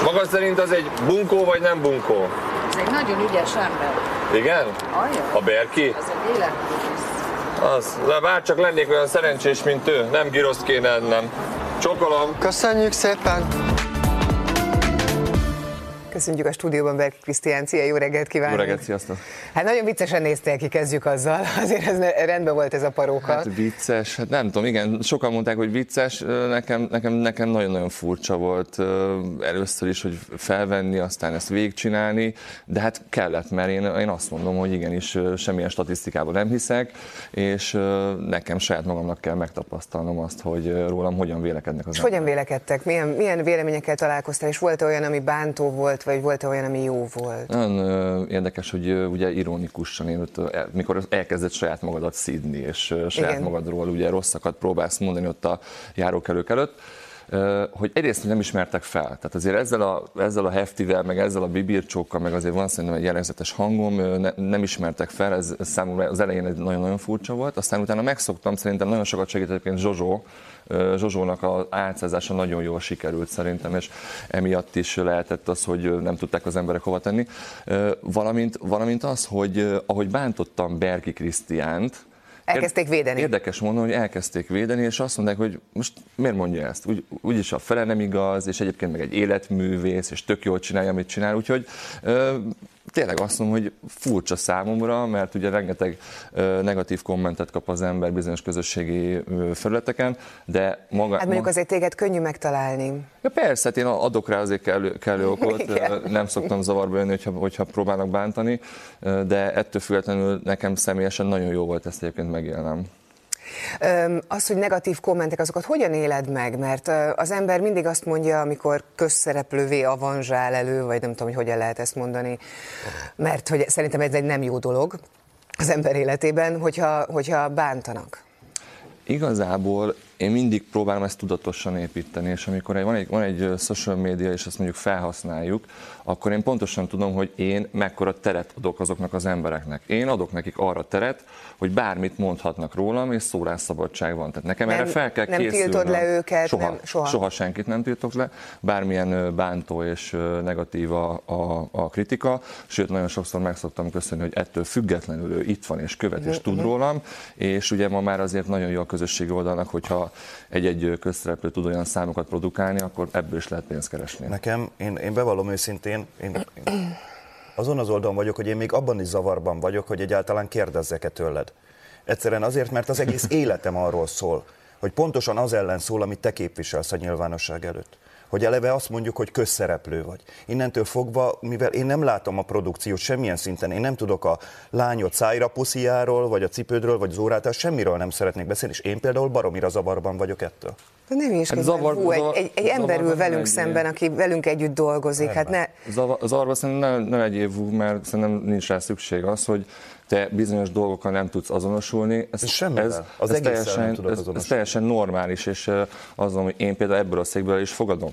Maga szerint az egy bunkó vagy nem bunkó? ez egy nagyon ügyes ember. Igen? Ajaj, A Berki? ez egy életművész. Az, de bár csak lennék olyan szerencsés, mint ő, nem giroszt kéne ennem. Csokolom. Köszönjük szépen. Köszönjük a stúdióban Berki Krisztián, szia, jó reggelt kívánok! Jó reggelt, sziasztok! Hát nagyon viccesen néztél ki, kezdjük azzal. Azért ez rendben volt ez a paróka. Hát vicces, hát nem tudom, igen, sokan mondták, hogy vicces, nekem, nekem, nekem nagyon-nagyon furcsa volt először is, hogy felvenni, aztán ezt végigcsinálni, de hát kellett, mert én, én azt mondom, hogy igenis semmilyen statisztikában nem hiszek, és nekem saját magamnak kell megtapasztalnom azt, hogy rólam hogyan vélekednek az És hogyan vélekedtek? Milyen, milyen véleményekkel találkoztál? És volt olyan, ami bántó volt, vagy volt olyan, ami jó volt? Nagyon érdekes, hogy ugye ironikusan, én ott, mikor elkezdett saját magadat szídni, és saját Igen. magadról ugye rosszakat próbálsz mondani ott a járókelők előtt, hogy egyrészt nem ismertek fel. Tehát azért ezzel a, ezzel a heftivel, meg ezzel a bibircsókkal, meg azért van szerintem egy jellegzetes hangom, ne, nem ismertek fel, ez, ez számomra az elején egy nagyon-nagyon furcsa volt, aztán utána megszoktam, szerintem nagyon sokat segített egyébként Zsozsó, Zsozsónak az álcázása nagyon jól sikerült szerintem, és emiatt is lehetett az, hogy nem tudták az emberek hova tenni. Valamint, valamint az, hogy ahogy bántottam Berki Krisztiánt, Elkezdték védeni. Érdekes mondani, hogy elkezdték védeni, és azt mondták, hogy most miért mondja ezt? Úgy, úgyis a fele nem igaz, és egyébként meg egy életművész, és tök jól csinálja, amit csinál, úgyhogy ö, tényleg azt mondom, hogy furcsa számomra, mert ugye rengeteg negatív kommentet kap az ember bizonyos közösségi felületeken, de maga... Hát mondjuk azért téged könnyű megtalálni. Ja persze, hát én adok rá azért kellő, kellő okot, Igen. nem szoktam zavarba jönni, hogyha, hogyha próbálnak bántani, de ettől függetlenül nekem személyesen nagyon jó volt ezt egyébként megélnem. Az, hogy negatív kommentek, azokat hogyan éled meg? Mert az ember mindig azt mondja, amikor közszereplővé avanzsál elő, vagy nem tudom, hogy hogyan lehet ezt mondani, mert hogy szerintem ez egy nem jó dolog az ember életében, hogyha, hogyha bántanak. Igazából én mindig próbálom ezt tudatosan építeni, és amikor van, egy, van egy social media, és ezt mondjuk felhasználjuk, akkor én pontosan tudom, hogy én mekkora teret adok azoknak az embereknek. Én adok nekik arra teret, hogy bármit mondhatnak rólam, és szólásszabadság van. Tehát nekem Nem- erre fel kell nem készülnöm. tiltod le őket, soha, nem- soha. soha senkit nem tiltok le. Bármilyen bántó és negatív a, a, a kritika, sőt, nagyon sokszor meg szoktam köszönni, hogy ettől függetlenül ő itt van és követ és tud Mhm. rólam, és ugye ma már azért nagyon jó a közösségi oldalnak, hogyha egy-egy közszereplő tud olyan számokat produkálni, akkor ebből is lehet pénzt keresni. Nekem, én, én bevallom őszintén, én, én azon az oldalon vagyok, hogy én még abban is zavarban vagyok, hogy egyáltalán kérdezzek-e tőled. Egyszerűen azért, mert az egész életem arról szól, hogy pontosan az ellen szól, amit te képviselsz a nyilvánosság előtt. Hogy eleve azt mondjuk, hogy közszereplő vagy. Innentől fogva, mivel én nem látom a produkciót semmilyen szinten, én nem tudok a lányod szájra pusziáról, vagy a cipődről, vagy az órától, semmiről nem szeretnék beszélni, és én például baromira zavarban vagyok ettől. De nem is Hát zavar- Hú, egy, zavar- egy, egy ember ül velünk egy szemben, aki velünk együtt dolgozik. Hát ne, Zavar, zavarba szerintem nem, nem egy évú, mert szerintem nincs rá szükség az, hogy te bizonyos dolgokkal nem tudsz azonosulni. Ez, semmivel. ez, Az ez, egésszel nem teljesen, tudok ez, ez teljesen normális, és mondom, hogy én például ebből a székből is fogadom.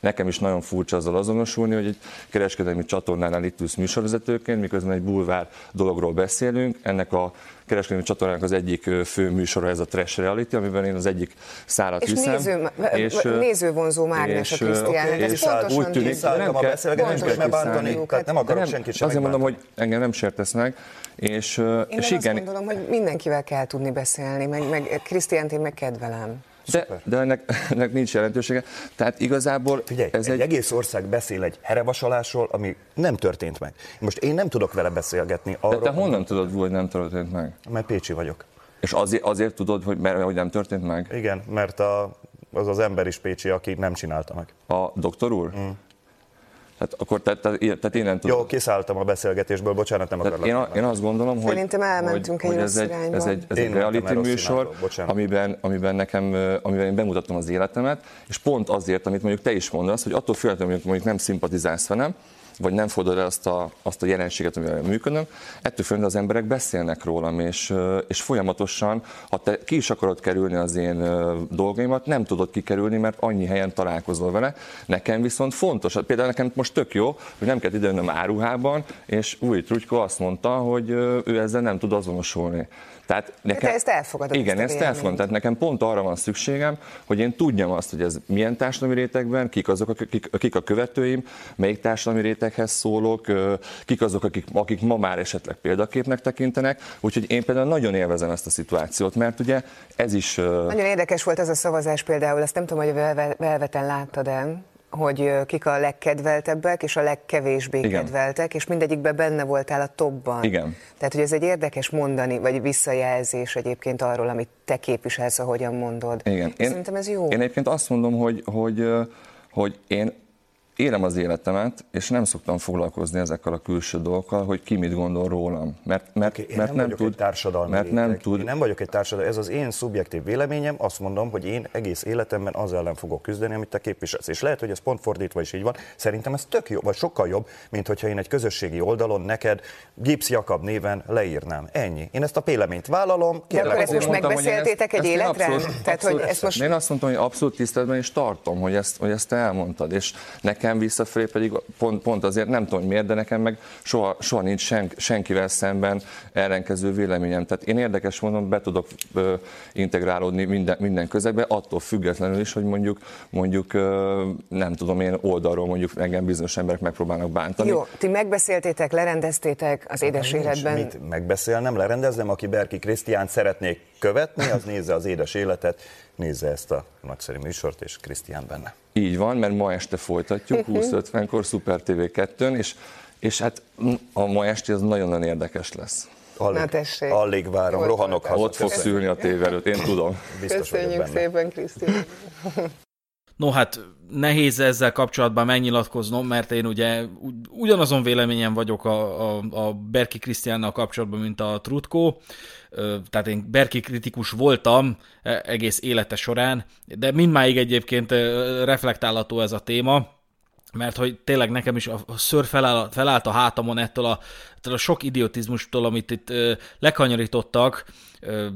Nekem is nagyon furcsa azzal azonosulni, hogy egy kereskedelmi csatornánál itt ülsz műsorvezetőként, miközben egy bulvár dologról beszélünk. Ennek a kereskedelmi csatornának az egyik fő műsora ez a Trash Reality, amiben én az egyik szárat és viszem. néző, ö, nézővonzó mágnes a és, Krisztián. oké, Ez és pontosan úgy tűnik, nem a kell- kell ne bántani, tehát nem akarok senkit sem Azért mondom, megbántani. hogy engem nem sértesz meg, és, Én és meg azt igen, gondolom, hogy mindenkivel kell tudni beszélni, meg, meg Krisztiánt én meg kedvelem. de, de ennek, ennek nincs jelentősége. Tehát igazából Figyelj, ez egy, egy, egész ország beszél egy herevasalásról, ami nem történt meg. Most én nem tudok vele beszélgetni de arról, te honnan tudod, hogy nem történt meg? mert Pécsi vagyok. És azért, azért tudod, hogy, mert, hogy nem történt meg? Igen, mert a, az az ember is Pécsi, aki nem csinálta meg. A doktor úr? Mm. Tehát akkor te, te, tehát én nem tudom. Jó, kiszálltam a beszélgetésből, bocsánat, nem Tehát akarlak. én, a, én azt gondolom, hogy, Szerintem elmentünk hogy, egy hogy ez egy, ez egy, ez Én egy reality műsor, irányba, amiben, amiben, nekem, amiben én bemutatom az életemet, és pont azért, amit mondjuk te is mondasz, hogy attól függetlenül, hogy mondjuk nem szimpatizálsz velem, vagy nem fordod el azt a, azt a jelenséget, amivel működöm, ettől függően az emberek beszélnek rólam, és, és folyamatosan, ha te ki is akarod kerülni az én dolgaimat, nem tudod kikerülni, mert annyi helyen találkozol vele. Nekem viszont fontos, hát például nekem most tök jó, hogy nem kell időnöm áruhában, és új Trutykó azt mondta, hogy ő ezzel nem tud azonosulni. Tehát nekem, Te ezt elfogadod. Igen, ezt, ezt elfogadom. Tehát nekem pont arra van szükségem, hogy én tudjam azt, hogy ez milyen társadalmi rétegben, kik azok, akik, akik a követőim, melyik társadalmi réteghez szólok, kik azok, akik, akik ma már esetleg példaképnek tekintenek. Úgyhogy én például nagyon élvezem ezt a szituációt, mert ugye ez is... Nagyon érdekes volt ez a szavazás például, ezt nem tudom, hogy a Velveten láttad el, hogy kik a legkedveltebbek és a legkevésbé Igen. kedveltek, és mindegyikben benne voltál a topban. Igen. Tehát, hogy ez egy érdekes mondani, vagy visszajelzés egyébként arról, amit te képviselsz, ahogyan mondod. Igen. Én, Szerintem ez jó. Én egyébként azt mondom, hogy, hogy, hogy én élem az életemet, és nem szoktam foglalkozni ezekkel a külső dolgokkal, hogy ki mit gondol rólam. Mert, mert, okay, mert nem, nem tud, egy társadalmi mert nem tud. Én nem vagyok egy társadalmi, ez az én szubjektív véleményem, azt mondom, hogy én egész életemben az ellen fogok küzdeni, amit te képviselsz. És lehet, hogy ez pont fordítva is így van. Szerintem ez tök jó, vagy sokkal jobb, mint hogyha én egy közösségi oldalon neked Gibbs Jakab néven leírnám. Ennyi. Én ezt a véleményt vállalom. De akkor ezt most megbeszéltétek egy életre? Abszolút, Tehát, abszolút, hogy ezt most... Én azt mondtam, hogy abszolút tiszteletben is tartom, hogy ezt, hogy ezt te elmondtad. És nekem visszafelé pedig pont, pont azért nem tudom, hogy miért, de nekem meg soha, soha nincs sen, senkivel szemben ellenkező véleményem. Tehát én érdekes mondom, be tudok ö, integrálódni minden, minden közegbe, attól függetlenül is, hogy mondjuk, mondjuk ö, nem tudom, én oldalról mondjuk engem bizonyos emberek megpróbálnak bántani. Jó, ti megbeszéltétek, lerendeztétek az édes életben. Mit megbeszélnem, lerendeznem, aki Berki Krisztiánt szeretnék követni, az nézze az édes életet, nézze ezt a nagyszerű műsort, és Krisztián benne. Így van, mert ma este folytatjuk, 20-50-kor Super TV 2-n, és, és hát a ma este az nagyon-nagyon érdekes lesz. Alig, Na alig várom, rohanok haza. Ott fogsz ülni a tévé előtt, én tudom. Biztos Köszönjük szépen, Krisztián. No hát nehéz ezzel kapcsolatban megnyilatkoznom, mert én ugye ugyanazon véleményen vagyok a, a, a Berki Krisztiánnal kapcsolatban, mint a Trutko, tehát én Berki kritikus voltam e, egész élete során, de mindmáig egyébként reflektálható ez a téma, mert hogy tényleg nekem is a ször felállt, felállt a hátamon ettől a, ettől a sok idiotizmustól, amit itt ö, lekanyarítottak, ö,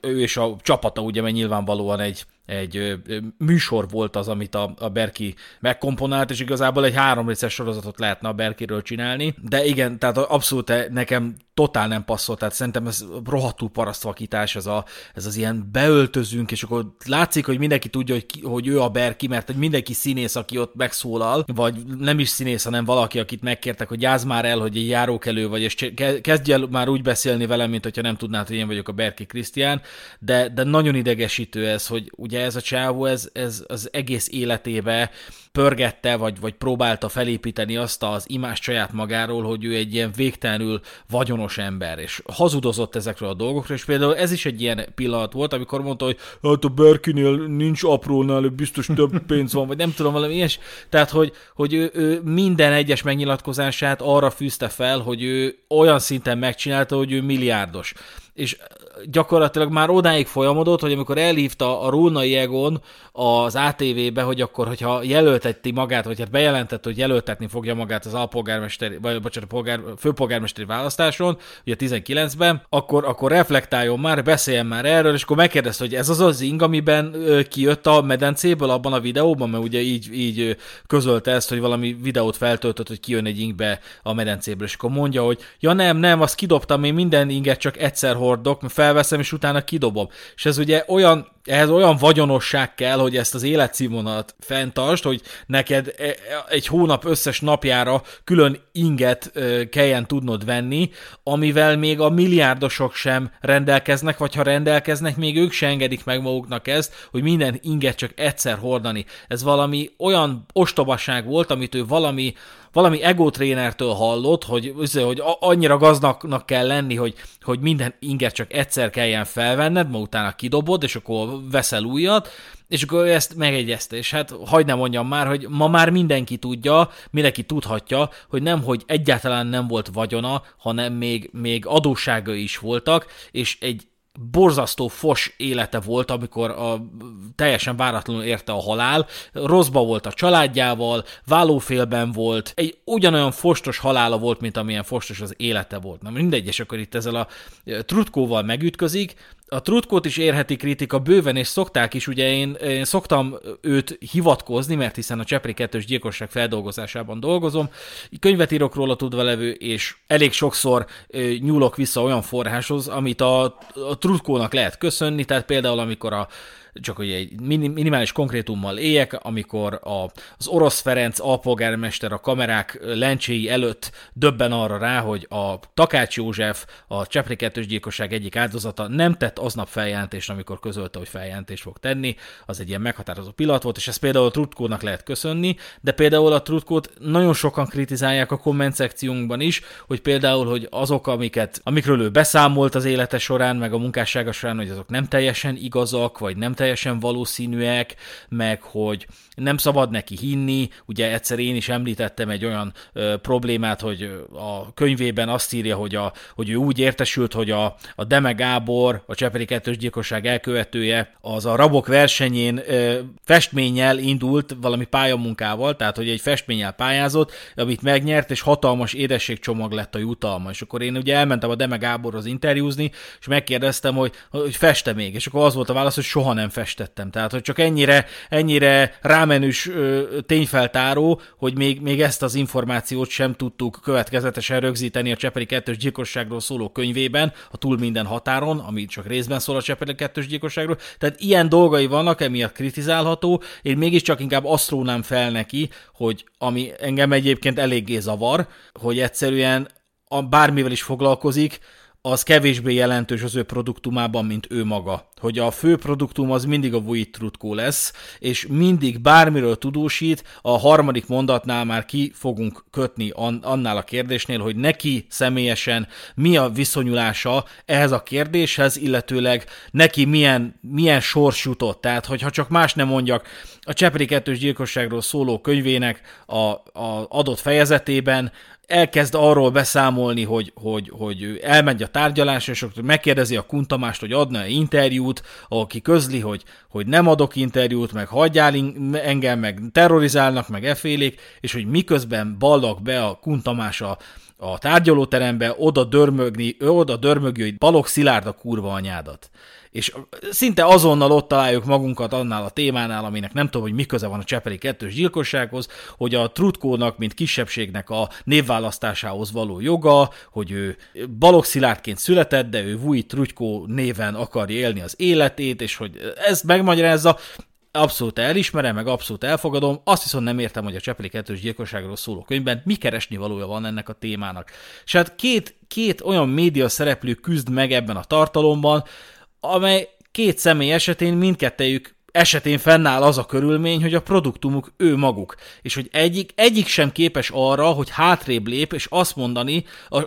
ő és a csapata ugye, mert nyilvánvalóan egy, egy műsor volt az, amit a, a Berki megkomponált, és igazából egy három részes sorozatot lehetne a Berkiről csinálni, de igen, tehát abszolút nekem totál nem passzolt, tehát szerintem ez rohadtul parasztvakítás, ez, a, ez az ilyen beöltözünk, és akkor látszik, hogy mindenki tudja, hogy, ki, hogy ő a Berki, mert mindenki színész, aki ott megszólal, vagy nem is színész, hanem valaki, akit megkértek, hogy jáz már el, hogy egy járókelő vagy, és kezdj el már úgy beszélni velem, mint hogyha nem tudnád, hogy én vagyok a Berki Krisztián, de, de nagyon idegesítő ez, hogy ugye ugye ez a csávó, ez, ez az egész életébe pörgette, vagy, vagy próbálta felépíteni azt az imást saját magáról, hogy ő egy ilyen végtelenül vagyonos ember, és hazudozott ezekről a dolgokról, és például ez is egy ilyen pillanat volt, amikor mondta, hogy hát a Berkinél nincs aprónál, biztos több pénz van, vagy nem tudom, valami ilyes. Tehát, hogy, hogy ő, ő minden egyes megnyilatkozását arra fűzte fel, hogy ő olyan szinten megcsinálta, hogy ő milliárdos és gyakorlatilag már odáig folyamodott, hogy amikor elhívta a Rónai Egon az ATV-be, hogy akkor, hogyha jelölteti magát, vagy hát bejelentett, hogy jelöltetni fogja magát az alpolgármesteri, vagy bocsánat, polgár, főpolgármesteri választáson, ugye 19-ben, akkor, akkor reflektáljon már, beszéljen már erről, és akkor megkérdezte, hogy ez az az ing, amiben kijött a medencéből abban a videóban, mert ugye így, így közölte ezt, hogy valami videót feltöltött, hogy kijön egy ingbe a medencéből, és akkor mondja, hogy ja nem, nem, azt kidobtam, én minden inget csak egyszer hordok, felveszem, és utána kidobom. És ez ugye olyan, ehhez olyan vagyonosság kell, hogy ezt az életszínvonalat fenntast, hogy neked e, egy hónap összes napjára külön inget kelljen tudnod venni, amivel még a milliárdosok sem rendelkeznek, vagy ha rendelkeznek, még ők se engedik meg maguknak ezt, hogy minden inget csak egyszer hordani. Ez valami olyan ostobaság volt, amit ő valami valami egótrénertől hallott, hogy, hogy annyira gazdagnak kell lenni, hogy, hogy minden inget csak egyszer kelljen felvenned, ma utána kidobod, és akkor veszel újat, és akkor ezt megegyezte, és hát hagyd ne mondjam már, hogy ma már mindenki tudja, mindenki tudhatja, hogy nem, hogy egyáltalán nem volt vagyona, hanem még, még adósságai is voltak, és egy borzasztó fos élete volt, amikor a, teljesen váratlanul érte a halál, rosszba volt a családjával, vállófélben volt, egy ugyanolyan fostos halála volt, mint amilyen fostos az élete volt. Na mindegy, és akkor itt ezzel a trutkóval megütközik, a Trutkót is érheti kritika bőven, és szokták is, ugye én, én szoktam őt hivatkozni, mert hiszen a Csepri kettős gyilkosság feldolgozásában dolgozom, könyvet írok róla tudva levő, és elég sokszor nyúlok vissza olyan forráshoz, amit a, a Trutkónak lehet köszönni, tehát például amikor a csak hogy egy minimális konkrétummal éljek, amikor a, az orosz Ferenc alpolgármester a kamerák lencséi előtt döbben arra rá, hogy a Takács József, a Csepri kettős gyilkosság egyik áldozata nem tett aznap feljelentést, amikor közölte, hogy feljelentést fog tenni, az egy ilyen meghatározó pillanat volt, és ezt például a Trutkónak lehet köszönni, de például a Trutkót nagyon sokan kritizálják a komment szekciónkban is, hogy például, hogy azok, amiket, amikről ő beszámolt az élete során, meg a munkássága során, hogy azok nem teljesen igazak, vagy nem teljesen teljesen valószínűek, meg hogy nem szabad neki hinni. Ugye egyszer én is említettem egy olyan ö, problémát, hogy a könyvében azt írja, hogy, a, hogy ő úgy értesült, hogy a, a Deme Gábor, a Cseperi kettős gyilkosság elkövetője, az a rabok versenyén ö, festménnyel indult valami pályamunkával, tehát hogy egy festménnyel pályázott, amit megnyert, és hatalmas édességcsomag lett a jutalma. És akkor én ugye elmentem a Deme Gáborhoz interjúzni, és megkérdeztem, hogy, hogy feste még, és akkor az volt a válasz, hogy soha nem festettem. Tehát, hogy csak ennyire, ennyire rámenős tényfeltáró, hogy még, még ezt az információt sem tudtuk következetesen rögzíteni a Csepeli kettős gyilkosságról szóló könyvében, a túl minden határon, ami csak részben szól a Csepeli kettős gyilkosságról. Tehát ilyen dolgai vannak, emiatt kritizálható. Én mégiscsak inkább azt rónám fel neki, hogy ami engem egyébként eléggé zavar, hogy egyszerűen a bármivel is foglalkozik, az kevésbé jelentős az ő produktumában, mint ő maga. Hogy a fő produktum az mindig a Vuit Trutko lesz, és mindig bármiről tudósít, a harmadik mondatnál már ki fogunk kötni annál a kérdésnél, hogy neki személyesen mi a viszonyulása ehhez a kérdéshez, illetőleg neki milyen, milyen sors jutott. Tehát, hogyha csak más nem mondjak, a Csepri kettős gyilkosságról szóló könyvének a, a adott fejezetében elkezd arról beszámolni, hogy, hogy, hogy elmegy a tárgyalásra, és akkor megkérdezi a Kuntamást, hogy adna-e interjút, aki közli, hogy, hogy nem adok interjút, meg hagyjál engem, meg terrorizálnak, meg efélék, és hogy miközben ballak be a Kuntamás a, a tárgyalóterembe oda dörmögni, oda dörmögni, hogy Balog Szilárd a kurva anyádat és szinte azonnal ott találjuk magunkat annál a témánál, aminek nem tudom, hogy mi van a Csepeli kettős gyilkossághoz, hogy a Trutkónak, mint kisebbségnek a névválasztásához való joga, hogy ő Balogh Szilárdként született, de ő Vujit Trutykó néven akarja élni az életét, és hogy ez megmagyarázza, abszolút elismerem, meg abszolút elfogadom, azt viszont nem értem, hogy a Csepeli kettős gyilkosságról szóló könyvben mi keresni valója van ennek a témának. És hát két, két olyan média szereplő küzd meg ebben a tartalomban, amely két személy esetén mindkettejük esetén fennáll az a körülmény, hogy a produktumuk ő maguk, és hogy egyik, egyik sem képes arra, hogy hátrébb lép, és azt mondani,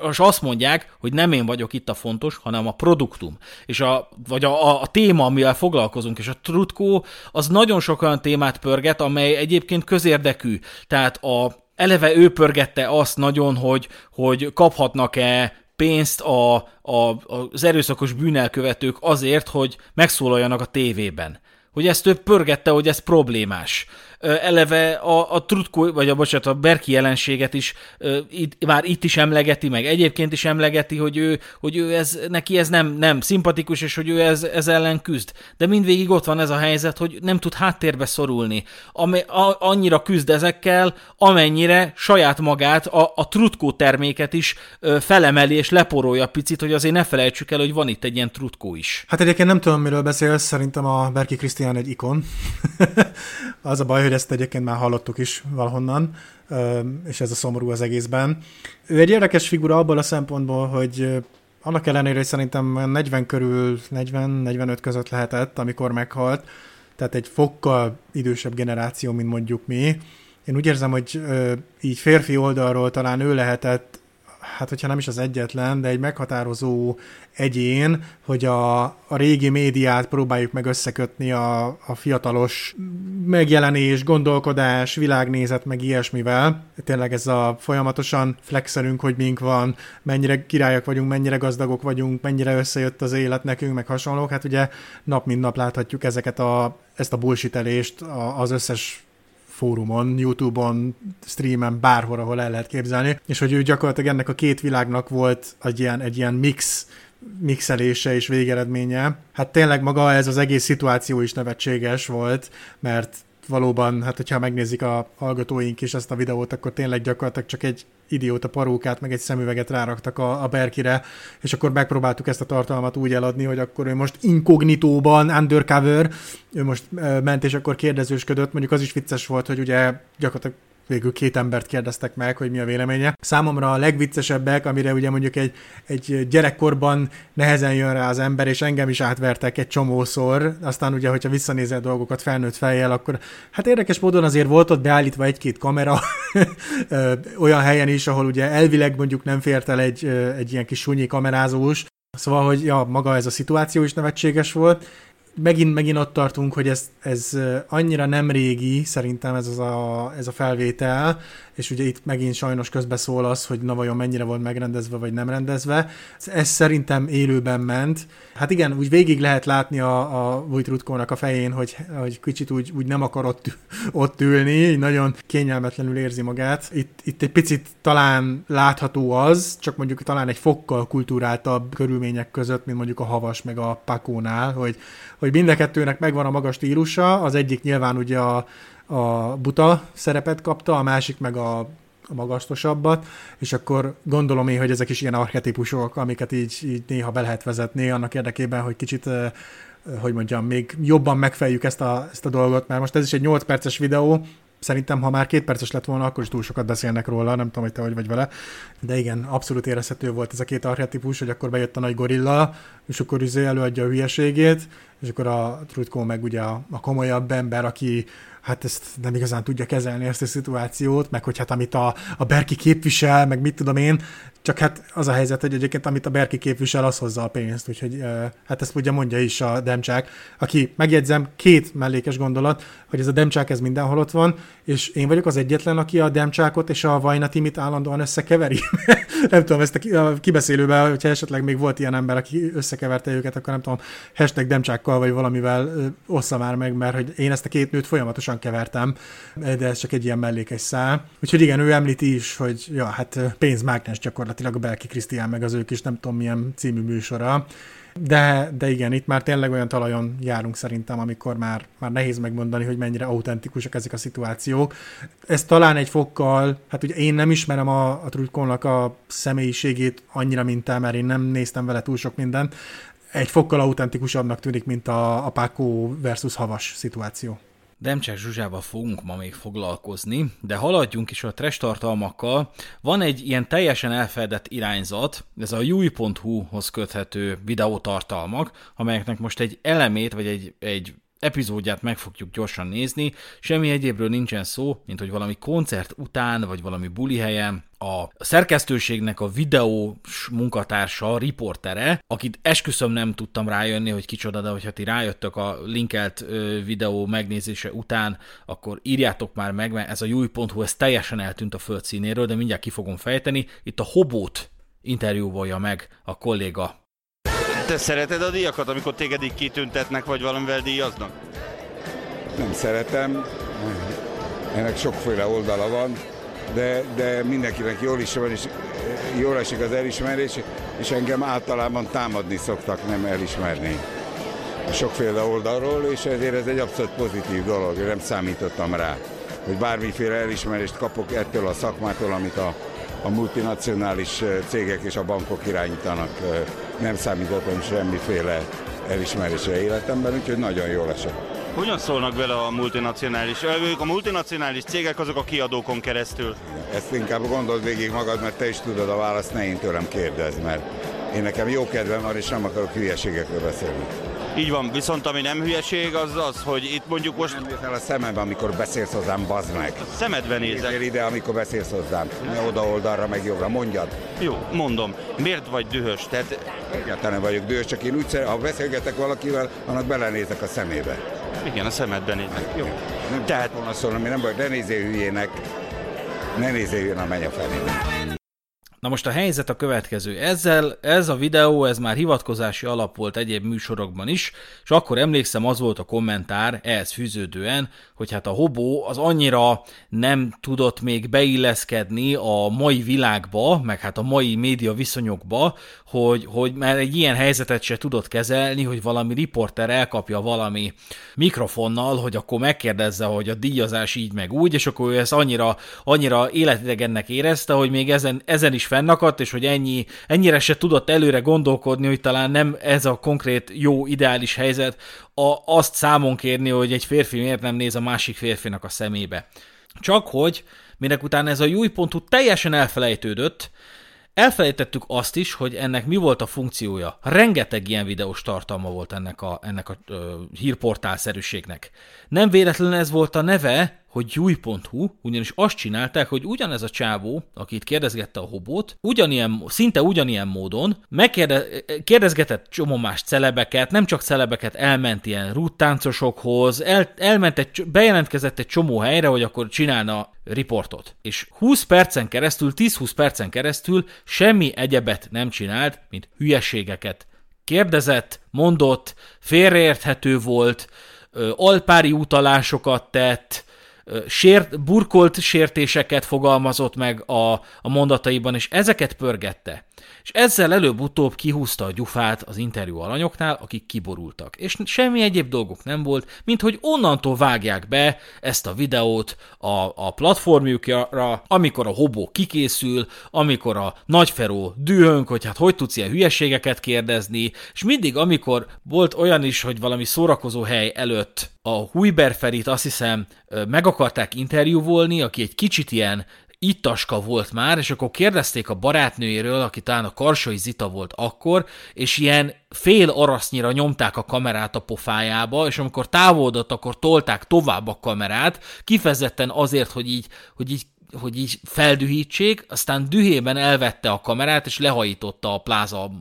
és azt mondják, hogy nem én vagyok itt a fontos, hanem a produktum, és a, vagy a, a téma, amivel foglalkozunk, és a Trutko az nagyon sok olyan témát pörget, amely egyébként közérdekű, tehát a, eleve ő pörgette azt nagyon, hogy, hogy kaphatnak-e pénzt a, a, az erőszakos bűnelkövetők azért, hogy megszólaljanak a tévében. Hogy ezt ő pörgette, hogy ez problémás eleve a, a Trutko, vagy a, bocsánat, a Berki jelenséget is itt, már itt is emlegeti, meg egyébként is emlegeti, hogy ő, hogy ő ez, neki ez nem, nem szimpatikus, és hogy ő ez, ez ellen küzd. De mindvégig ott van ez a helyzet, hogy nem tud háttérbe szorulni. Ami, a, annyira küzd ezekkel, amennyire saját magát, a, a Trutko terméket is felemeli és leporolja picit, hogy azért ne felejtsük el, hogy van itt egy ilyen Trutko is. Hát egyébként nem tudom, miről beszélsz, szerintem a Berki Krisztián egy ikon. az a baj, hogy ezt egyébként már hallottuk is valahonnan, és ez a szomorú az egészben. Ő egy érdekes figura abból a szempontból, hogy annak ellenére, hogy szerintem 40 körül, 40-45 között lehetett, amikor meghalt, tehát egy fokkal idősebb generáció, mint mondjuk mi. Én úgy érzem, hogy így férfi oldalról talán ő lehetett hát hogyha nem is az egyetlen, de egy meghatározó egyén, hogy a, a régi médiát próbáljuk meg összekötni a, a fiatalos megjelenés, gondolkodás, világnézet, meg ilyesmivel. Tényleg ez a folyamatosan flexelünk, hogy mink van, mennyire királyak vagyunk, mennyire gazdagok vagyunk, mennyire összejött az élet nekünk, meg hasonlók. Hát ugye nap mint nap láthatjuk ezeket a, ezt a bullshitelést az összes fórumon, YouTube-on, streamen, bárhol, ahol el lehet képzelni, és hogy ő gyakorlatilag ennek a két világnak volt egy ilyen, egy ilyen mix mixelése és végeredménye. Hát tényleg maga ez az egész szituáció is nevetséges volt, mert valóban, hát hogyha megnézik a hallgatóink is ezt a videót, akkor tényleg gyakorlatilag csak egy idióta parókát, meg egy szemüveget ráraktak a, a Berkire, és akkor megpróbáltuk ezt a tartalmat úgy eladni, hogy akkor ő most inkognitóban, undercover, ő most ment, és akkor kérdezősködött, mondjuk az is vicces volt, hogy ugye gyakorlatilag végül két embert kérdeztek meg, hogy mi a véleménye. Számomra a legviccesebbek, amire ugye mondjuk egy, egy gyerekkorban nehezen jön rá az ember, és engem is átvertek egy csomószor, aztán ugye, hogyha visszanézel dolgokat felnőtt fejjel, akkor hát érdekes módon azért volt ott beállítva egy-két kamera olyan helyen is, ahol ugye elvileg mondjuk nem fért el egy, egy ilyen kis sunyi kamerázós, Szóval, hogy ja, maga ez a szituáció is nevetséges volt, megint, megint ott tartunk, hogy ez, ez annyira nem régi, szerintem ez, az a, ez a felvétel, és ugye itt megint sajnos közbeszól az, hogy na vajon mennyire volt megrendezve, vagy nem rendezve. Ez szerintem élőben ment. Hát igen, úgy végig lehet látni a, a Vujtrutkónak a fején, hogy, hogy kicsit úgy, úgy nem akar ott, ott ülni, nagyon kényelmetlenül érzi magát. Itt, itt egy picit talán látható az, csak mondjuk talán egy fokkal kultúráltabb körülmények között, mint mondjuk a havas meg a pakónál, hogy, hogy mind a kettőnek megvan a magas stílusa, az egyik nyilván ugye a, a buta szerepet kapta, a másik meg a, a magasztosabbat, és akkor gondolom én, hogy ezek is ilyen archetipusok, amiket így, így néha be lehet vezetni annak érdekében, hogy kicsit hogy mondjam, még jobban megfejjük ezt a, ezt a dolgot, mert most ez is egy 8 perces videó, szerintem, ha már két perces lett volna, akkor is túl sokat beszélnek róla, nem tudom, hogy te hogy vagy vele. De igen, abszolút érezhető volt ez a két archetipus, hogy akkor bejött a nagy gorilla, és akkor izé előadja a hülyeségét, és akkor a Trutko meg ugye a, a komolyabb ember, aki hát ezt nem igazán tudja kezelni ezt a szituációt, meg hogy hát amit a, a Berki képvisel, meg mit tudom én, csak hát az a helyzet, hogy egyébként amit a Berki képvisel, az hozza a pénzt, úgyhogy hát ezt ugye mondja is a Demcsák, aki megjegyzem, két mellékes gondolat, hogy ez a Demcsák ez mindenhol ott van, és én vagyok az egyetlen, aki a Demcsákot és a Vajna Timit állandóan összekeveri. nem tudom, ezt a kibeszélőben, hogyha esetleg még volt ilyen ember, aki összekeverte őket, akkor nem tudom, hashtag Demcsákkal vagy valamivel ossza már meg, mert hogy én ezt a két nőt folyamatosan kevertem, de ez csak egy ilyen mellékes szál. Úgyhogy igen, ő említi is, hogy ja, hát pénzmágnes gyakorlatilag a Belki Krisztián, meg az ők is nem tudom milyen című műsora. De, de igen, itt már tényleg olyan talajon járunk szerintem, amikor már, már nehéz megmondani, hogy mennyire autentikusak ezek a szituációk. Ez talán egy fokkal, hát ugye én nem ismerem a, a Trutkonnak a személyiségét annyira, mint te, mert én nem néztem vele túl sok mindent, egy fokkal autentikusabbnak tűnik, mint a, a Pákó versus Havas szituáció. Demcsák Zsuzsával fogunk ma még foglalkozni, de haladjunk is a trash tartalmakkal. Van egy ilyen teljesen elfedett irányzat, ez a júj.hu-hoz köthető videótartalmak, amelyeknek most egy elemét, vagy egy, egy epizódját meg fogjuk gyorsan nézni. Semmi egyébről nincsen szó, mint hogy valami koncert után, vagy valami buli helyen a szerkesztőségnek a videós munkatársa, riportere, akit esküszöm nem tudtam rájönni, hogy kicsoda, de hogyha ti rájöttök a linkelt videó megnézése után, akkor írjátok már meg, mert ez a júj.hu, ez teljesen eltűnt a földszínéről, de mindjárt ki fogom fejteni. Itt a Hobót interjúvolja meg a kolléga te szereted a díjakat, amikor téged így kitüntetnek, vagy valamivel díjaznak? Nem szeretem. Ennek sokféle oldala van, de, de mindenkinek jól is van, és jól esik az elismerés, és engem általában támadni szoktak, nem elismerni. Sokféle oldalról, és ezért ez egy abszolút pozitív dolog, nem számítottam rá, hogy bármiféle elismerést kapok ettől a szakmától, amit a, a multinacionális cégek és a bankok irányítanak nem számítottam semmiféle elismerésre életemben, úgyhogy nagyon jól esett. Hogyan szólnak vele a multinacionális? Ők a multinacionális cégek azok a kiadókon keresztül. Ezt inkább gondold végig magad, mert te is tudod a választ, ne én tőlem kérdezz, mert én nekem jó kedvem van, és nem akarok hülyeségekről beszélni. Így van, viszont ami nem hülyeség, az az, hogy itt mondjuk most... Nem nézel a szemembe, amikor beszélsz hozzám, bazd meg. A szemedbe nézek. Nézzél ide, amikor beszélsz hozzám. Ne oda oldalra, meg jobbra, mondjad. Jó, mondom. Miért vagy dühös? Tehát... Egyáltalán nem vagyok dühös, csak én úgy ha beszélgetek valakivel, annak belenézek a szemébe. Igen, a szemedbe nézek. Jó. Nem Tehát... volna szólni, nem vagy, ne nézzél hülyének, ne nézzél hülyén a menj a fenébe. Na most a helyzet a következő. Ezzel, ez a videó, ez már hivatkozási alap volt egyéb műsorokban is, és akkor emlékszem, az volt a kommentár ehhez fűződően, hogy hát a hobó az annyira nem tudott még beilleszkedni a mai világba, meg hát a mai média viszonyokba, hogy, hogy már egy ilyen helyzetet se tudott kezelni, hogy valami riporter elkapja valami mikrofonnal, hogy akkor megkérdezze, hogy a díjazás így meg úgy, és akkor ő ezt annyira, annyira életidegennek érezte, hogy még ezen, ezen is fennakadt, és hogy ennyi, ennyire se tudott előre gondolkodni, hogy talán nem ez a konkrét jó, ideális helyzet, a, azt számon kérni, hogy egy férfi miért nem néz a másik férfinak a szemébe. Csak hogy, minek után ez a új.hu teljesen elfelejtődött, Elfelejtettük azt is, hogy ennek mi volt a funkciója. Rengeteg ilyen videós tartalma volt ennek a, ennek a ö, hírportálszerűségnek. Nem véletlenül ez volt a neve, hogy júj.hu, ugyanis azt csinálták, hogy ugyanez a csávó, akit kérdezgette a hobót, ugyanilyen, szinte ugyanilyen módon megkérdezgetett csomó más celebeket, nem csak celebeket, elment ilyen rúttáncosokhoz, el, elment egy, bejelentkezett egy csomó helyre, hogy akkor csinálna riportot. És 20 percen keresztül, 10-20 percen keresztül semmi egyebet nem csinált, mint hülyeségeket. Kérdezett, mondott, félreérthető volt, alpári utalásokat tett, sért, burkolt sértéseket fogalmazott meg a, a mondataiban, és ezeket pörgette. És ezzel előbb-utóbb kihúzta a gyufát az interjú alanyoknál, akik kiborultak. És semmi egyéb dolgok nem volt, mint hogy onnantól vágják be ezt a videót a, a platformjukra, amikor a hobó kikészül, amikor a nagyferó dühönk, hogy hát hogy tudsz ilyen hülyeségeket kérdezni, és mindig, amikor volt olyan is, hogy valami szórakozó hely előtt a Huiberferit azt hiszem meg akarták interjúvolni, aki egy kicsit ilyen ittaska volt már, és akkor kérdezték a barátnőjéről, aki talán a Karsai Zita volt akkor, és ilyen fél arasznyira nyomták a kamerát a pofájába, és amikor távolodott, akkor tolták tovább a kamerát, kifejezetten azért, hogy így, hogy így hogy így feldühítsék, aztán dühében elvette a kamerát, és lehajította a pláza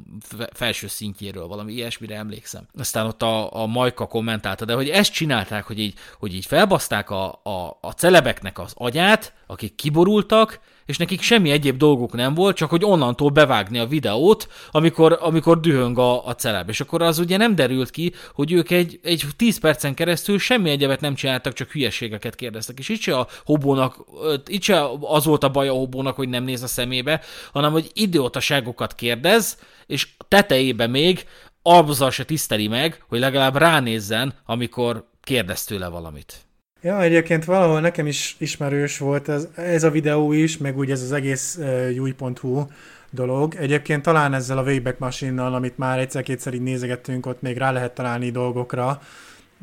felső szintjéről, valami ilyesmire emlékszem. Aztán ott a, a Majka kommentálta, de hogy ezt csinálták, hogy így, hogy így felbaszták a, a, a celebeknek az agyát, akik kiborultak, és nekik semmi egyéb dolguk nem volt, csak hogy onnantól bevágni a videót, amikor, amikor dühöng a, a celeb. És akkor az ugye nem derült ki, hogy ők egy, egy 10 percen keresztül semmi egyebet nem csináltak, csak hülyeségeket kérdeztek. És itt se a hobónak, itt se az volt a baj a hobónak, hogy nem néz a szemébe, hanem hogy idiótaságokat kérdez, és tetejébe még azzal se tiszteli meg, hogy legalább ránézzen, amikor kérdez tőle valamit. Ja, egyébként valahol nekem is ismerős volt ez, ez a videó is, meg úgy ez az egész uh, dolog. Egyébként talán ezzel a Wayback Machine-nal, amit már egyszer-kétszer így nézegettünk, ott még rá lehet találni dolgokra,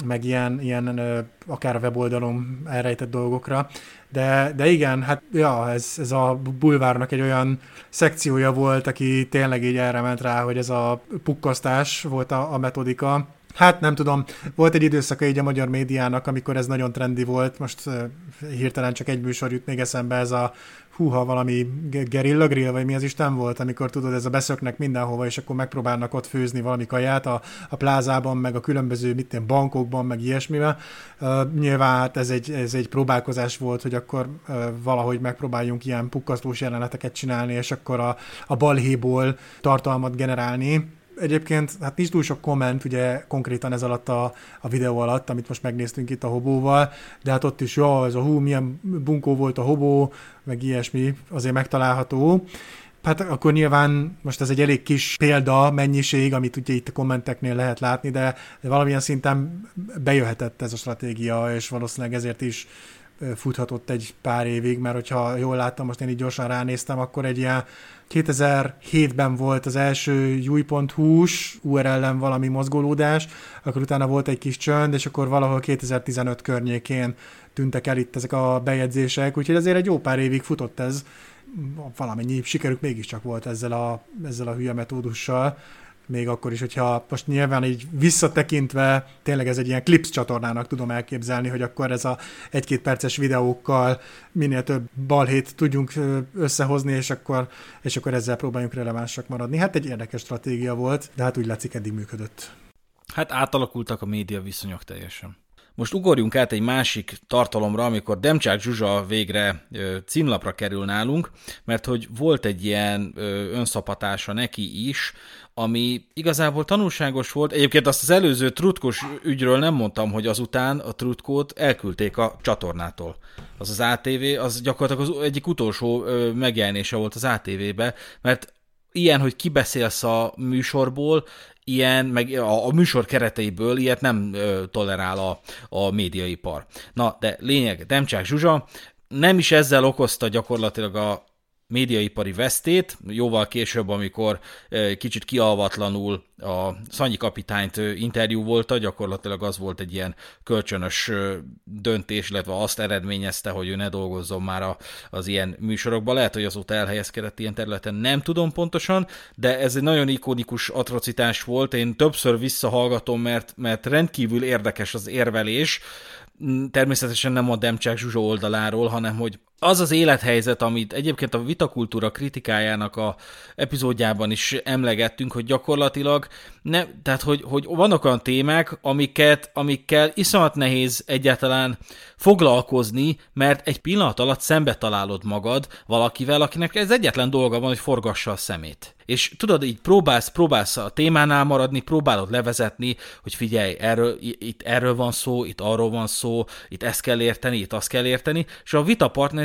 meg ilyen, ilyen akár a weboldalon elrejtett dolgokra. De, de igen, hát ja, ez, ez a bulvárnak egy olyan szekciója volt, aki tényleg így erre ment rá, hogy ez a pukkasztás volt a, a metodika, Hát nem tudom, volt egy időszaka így a magyar médiának, amikor ez nagyon trendi volt, most hirtelen csak egy műsor jut még eszembe, ez a húha valami gerilla grill, vagy mi az Isten volt, amikor tudod, ez a beszöknek mindenhova, és akkor megpróbálnak ott főzni valami kaját a, a plázában, meg a különböző mit én, bankokban, meg ilyesmivel. Uh, nyilván hát ez egy, ez egy próbálkozás volt, hogy akkor uh, valahogy megpróbáljunk ilyen pukkasztós jeleneteket csinálni, és akkor a, a balhéból tartalmat generálni Egyébként hát nincs túl sok komment, ugye konkrétan ez alatt a, a videó alatt, amit most megnéztünk itt a hobóval, de hát ott is, jó, ez a hú, milyen bunkó volt a hobó, meg ilyesmi, azért megtalálható. Hát akkor nyilván most ez egy elég kis példa, mennyiség, amit ugye itt a kommenteknél lehet látni, de, valamilyen szinten bejöhetett ez a stratégia, és valószínűleg ezért is futhatott egy pár évig, mert hogyha jól láttam, most én így gyorsan ránéztem, akkor egy ilyen 2007-ben volt az első új.hu-s URL-en valami mozgolódás, akkor utána volt egy kis csönd, és akkor valahol 2015 környékén tűntek el itt ezek a bejegyzések, úgyhogy azért egy jó pár évig futott ez, valamennyi sikerük mégiscsak volt ezzel a, ezzel a hülye metódussal, még akkor is, hogyha most nyilván így visszatekintve tényleg ez egy ilyen clips csatornának tudom elképzelni, hogy akkor ez a egy-két perces videókkal minél több balhét tudjunk összehozni, és akkor, és akkor ezzel próbáljunk relevánsak maradni. Hát egy érdekes stratégia volt, de hát úgy látszik eddig működött. Hát átalakultak a média viszonyok teljesen. Most ugorjunk át egy másik tartalomra, amikor Demcsák Zsuzsa végre ö, címlapra kerül nálunk, mert hogy volt egy ilyen ö, önszapatása neki is, ami igazából tanulságos volt. Egyébként azt az előző trutkos ügyről nem mondtam, hogy azután a trutkót elküldték a csatornától. Az az ATV, az gyakorlatilag az egyik utolsó megjelenése volt az ATV-be, mert ilyen, hogy kibeszélsz a műsorból, ilyen, meg a, a műsor kereteiből ilyet nem ö, tolerál a, a médiaipar. Na, de lényeg, Demcsák Zsuzsa nem is ezzel okozta gyakorlatilag a médiaipari vesztét, jóval később, amikor kicsit kialvatlanul a Szanyi kapitányt interjú volt, gyakorlatilag az volt egy ilyen kölcsönös döntés, illetve azt eredményezte, hogy ő ne dolgozzon már az ilyen műsorokban. Lehet, hogy azóta elhelyezkedett ilyen területen, nem tudom pontosan, de ez egy nagyon ikonikus atrocitás volt. Én többször visszahallgatom, mert, mert rendkívül érdekes az érvelés, természetesen nem a Demcsák Zsuzsa oldaláról, hanem hogy az az élethelyzet, amit egyébként a vitakultúra kritikájának a epizódjában is emlegettünk, hogy gyakorlatilag ne, tehát hogy, hogy vannak olyan témák, amiket, amikkel iszonyat nehéz egyáltalán foglalkozni, mert egy pillanat alatt szembe találod magad valakivel, akinek ez egyetlen dolga van, hogy forgassa a szemét. És tudod, így próbálsz, próbálsz a témánál maradni, próbálod levezetni, hogy figyelj, erről, itt erről van szó, itt arról van szó, itt ezt kell érteni, itt azt kell érteni, és a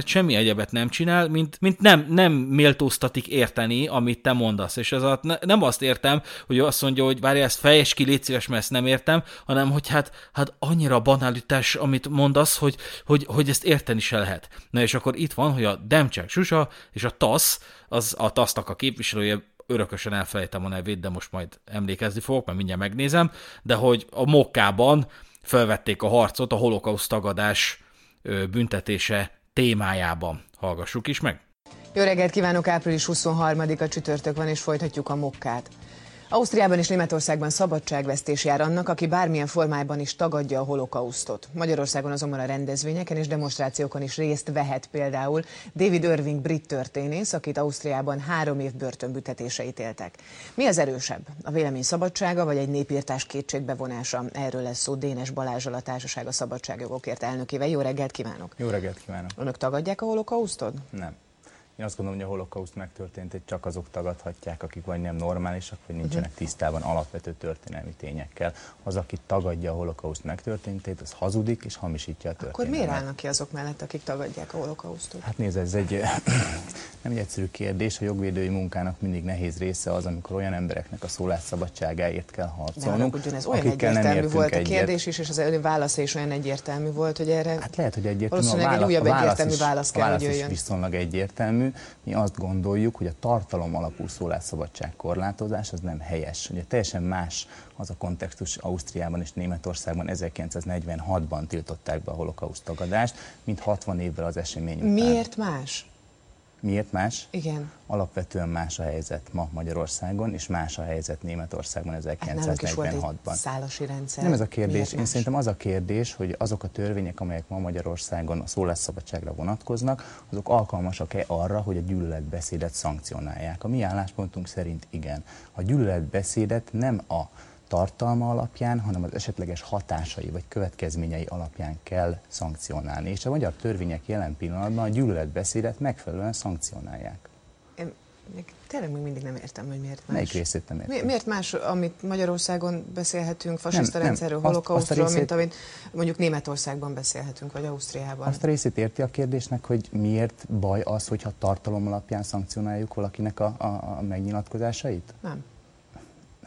vitapartner semmi egyebet nem csinál, mint, mint nem, nem méltóztatik érteni, amit te mondasz. És ez a, nem azt értem, hogy azt mondja, hogy várj, ezt fejes ki, légy szíves, mert ezt nem értem, hanem hogy hát, hát annyira banalitás, amit mondasz, hogy, hogy, hogy ezt érteni se lehet. Na és akkor itt van, hogy a Demcsák Susa és a TASZ, az a TASZ-nak a képviselője, örökösen elfelejtem a nevét, de most majd emlékezni fogok, mert mindjárt megnézem, de hogy a Mokkában felvették a harcot a holokauszt tagadás büntetése témájában. Hallgassuk is meg! Jó reggelt kívánok, április 23-a csütörtök van, és folytatjuk a mokkát. Ausztriában és Németországban szabadságvesztés jár annak, aki bármilyen formájában is tagadja a holokausztot. Magyarországon azonban a rendezvényeken és demonstrációkon is részt vehet például David Irving brit történész, akit Ausztriában három év börtönbüntetése ítéltek. Mi az erősebb? A vélemény szabadsága vagy egy népírtás kétségbevonása? Erről lesz szó Dénes Balázsal a Társaság a Szabadságjogokért elnökével. Jó reggelt kívánok! Jó reggelt kívánok! Önök tagadják a holokausztot? Nem. Én azt gondolom, hogy a holokauszt megtörtént, hogy csak azok tagadhatják, akik vagy nem normálisak, vagy nincsenek uh-huh. tisztában alapvető történelmi tényekkel. Az, aki tagadja a holokauszt megtörténtét, az hazudik és hamisítja a történelmet. Akkor miért állnak ki azok mellett, akik tagadják a holokausztot? Hát nézd, ez egy nem egy egyszerű kérdés. A jogvédői munkának mindig nehéz része az, amikor olyan embereknek a szólásszabadságáért kell harcolnunk. De ez olyan egyértelmű volt a kérdés is, és az ön válasza is olyan egyértelmű volt, hogy erre hát lehet, hogy egyértelmű. A válasz, egy újabb válasz egyértelmű is, válasz kell, válasz hogy jöjjön. is viszonylag egyértelmű. Mi azt gondoljuk, hogy a tartalom alapú szólásszabadság korlátozás az nem helyes. Ugye teljesen más az a kontextus Ausztriában és Németországban 1946-ban tiltották be a holokauszt tagadást, mint 60 évvel az esemény után. Miért más? Miért más? Igen. Alapvetően más a helyzet ma Magyarországon, és más a helyzet Németországban 1946-ban. Hát szálasi rendszer. Nem ez a kérdés. Miért Én más? szerintem az a kérdés, hogy azok a törvények, amelyek ma Magyarországon a szólásszabadságra vonatkoznak, azok alkalmasak-e arra, hogy a gyűlöletbeszédet szankcionálják. A mi álláspontunk szerint igen. A gyűlöletbeszédet nem a tartalma alapján, hanem az esetleges hatásai vagy következményei alapján kell szankcionálni. És a magyar törvények jelen pillanatban a gyűlöletbeszédet megfelelően szankcionálják. Én tényleg még mindig nem értem, hogy miért más. Melyik részét nem értem? Mi, miért más, amit Magyarországon beszélhetünk fasiszta rendszerről, holokausztról, részét... mint amit mondjuk Németországban beszélhetünk, vagy Ausztriában? Azt a részét érti a kérdésnek, hogy miért baj az, hogyha tartalom alapján szankcionáljuk valakinek a, a, a megnyilatkozásait? Nem.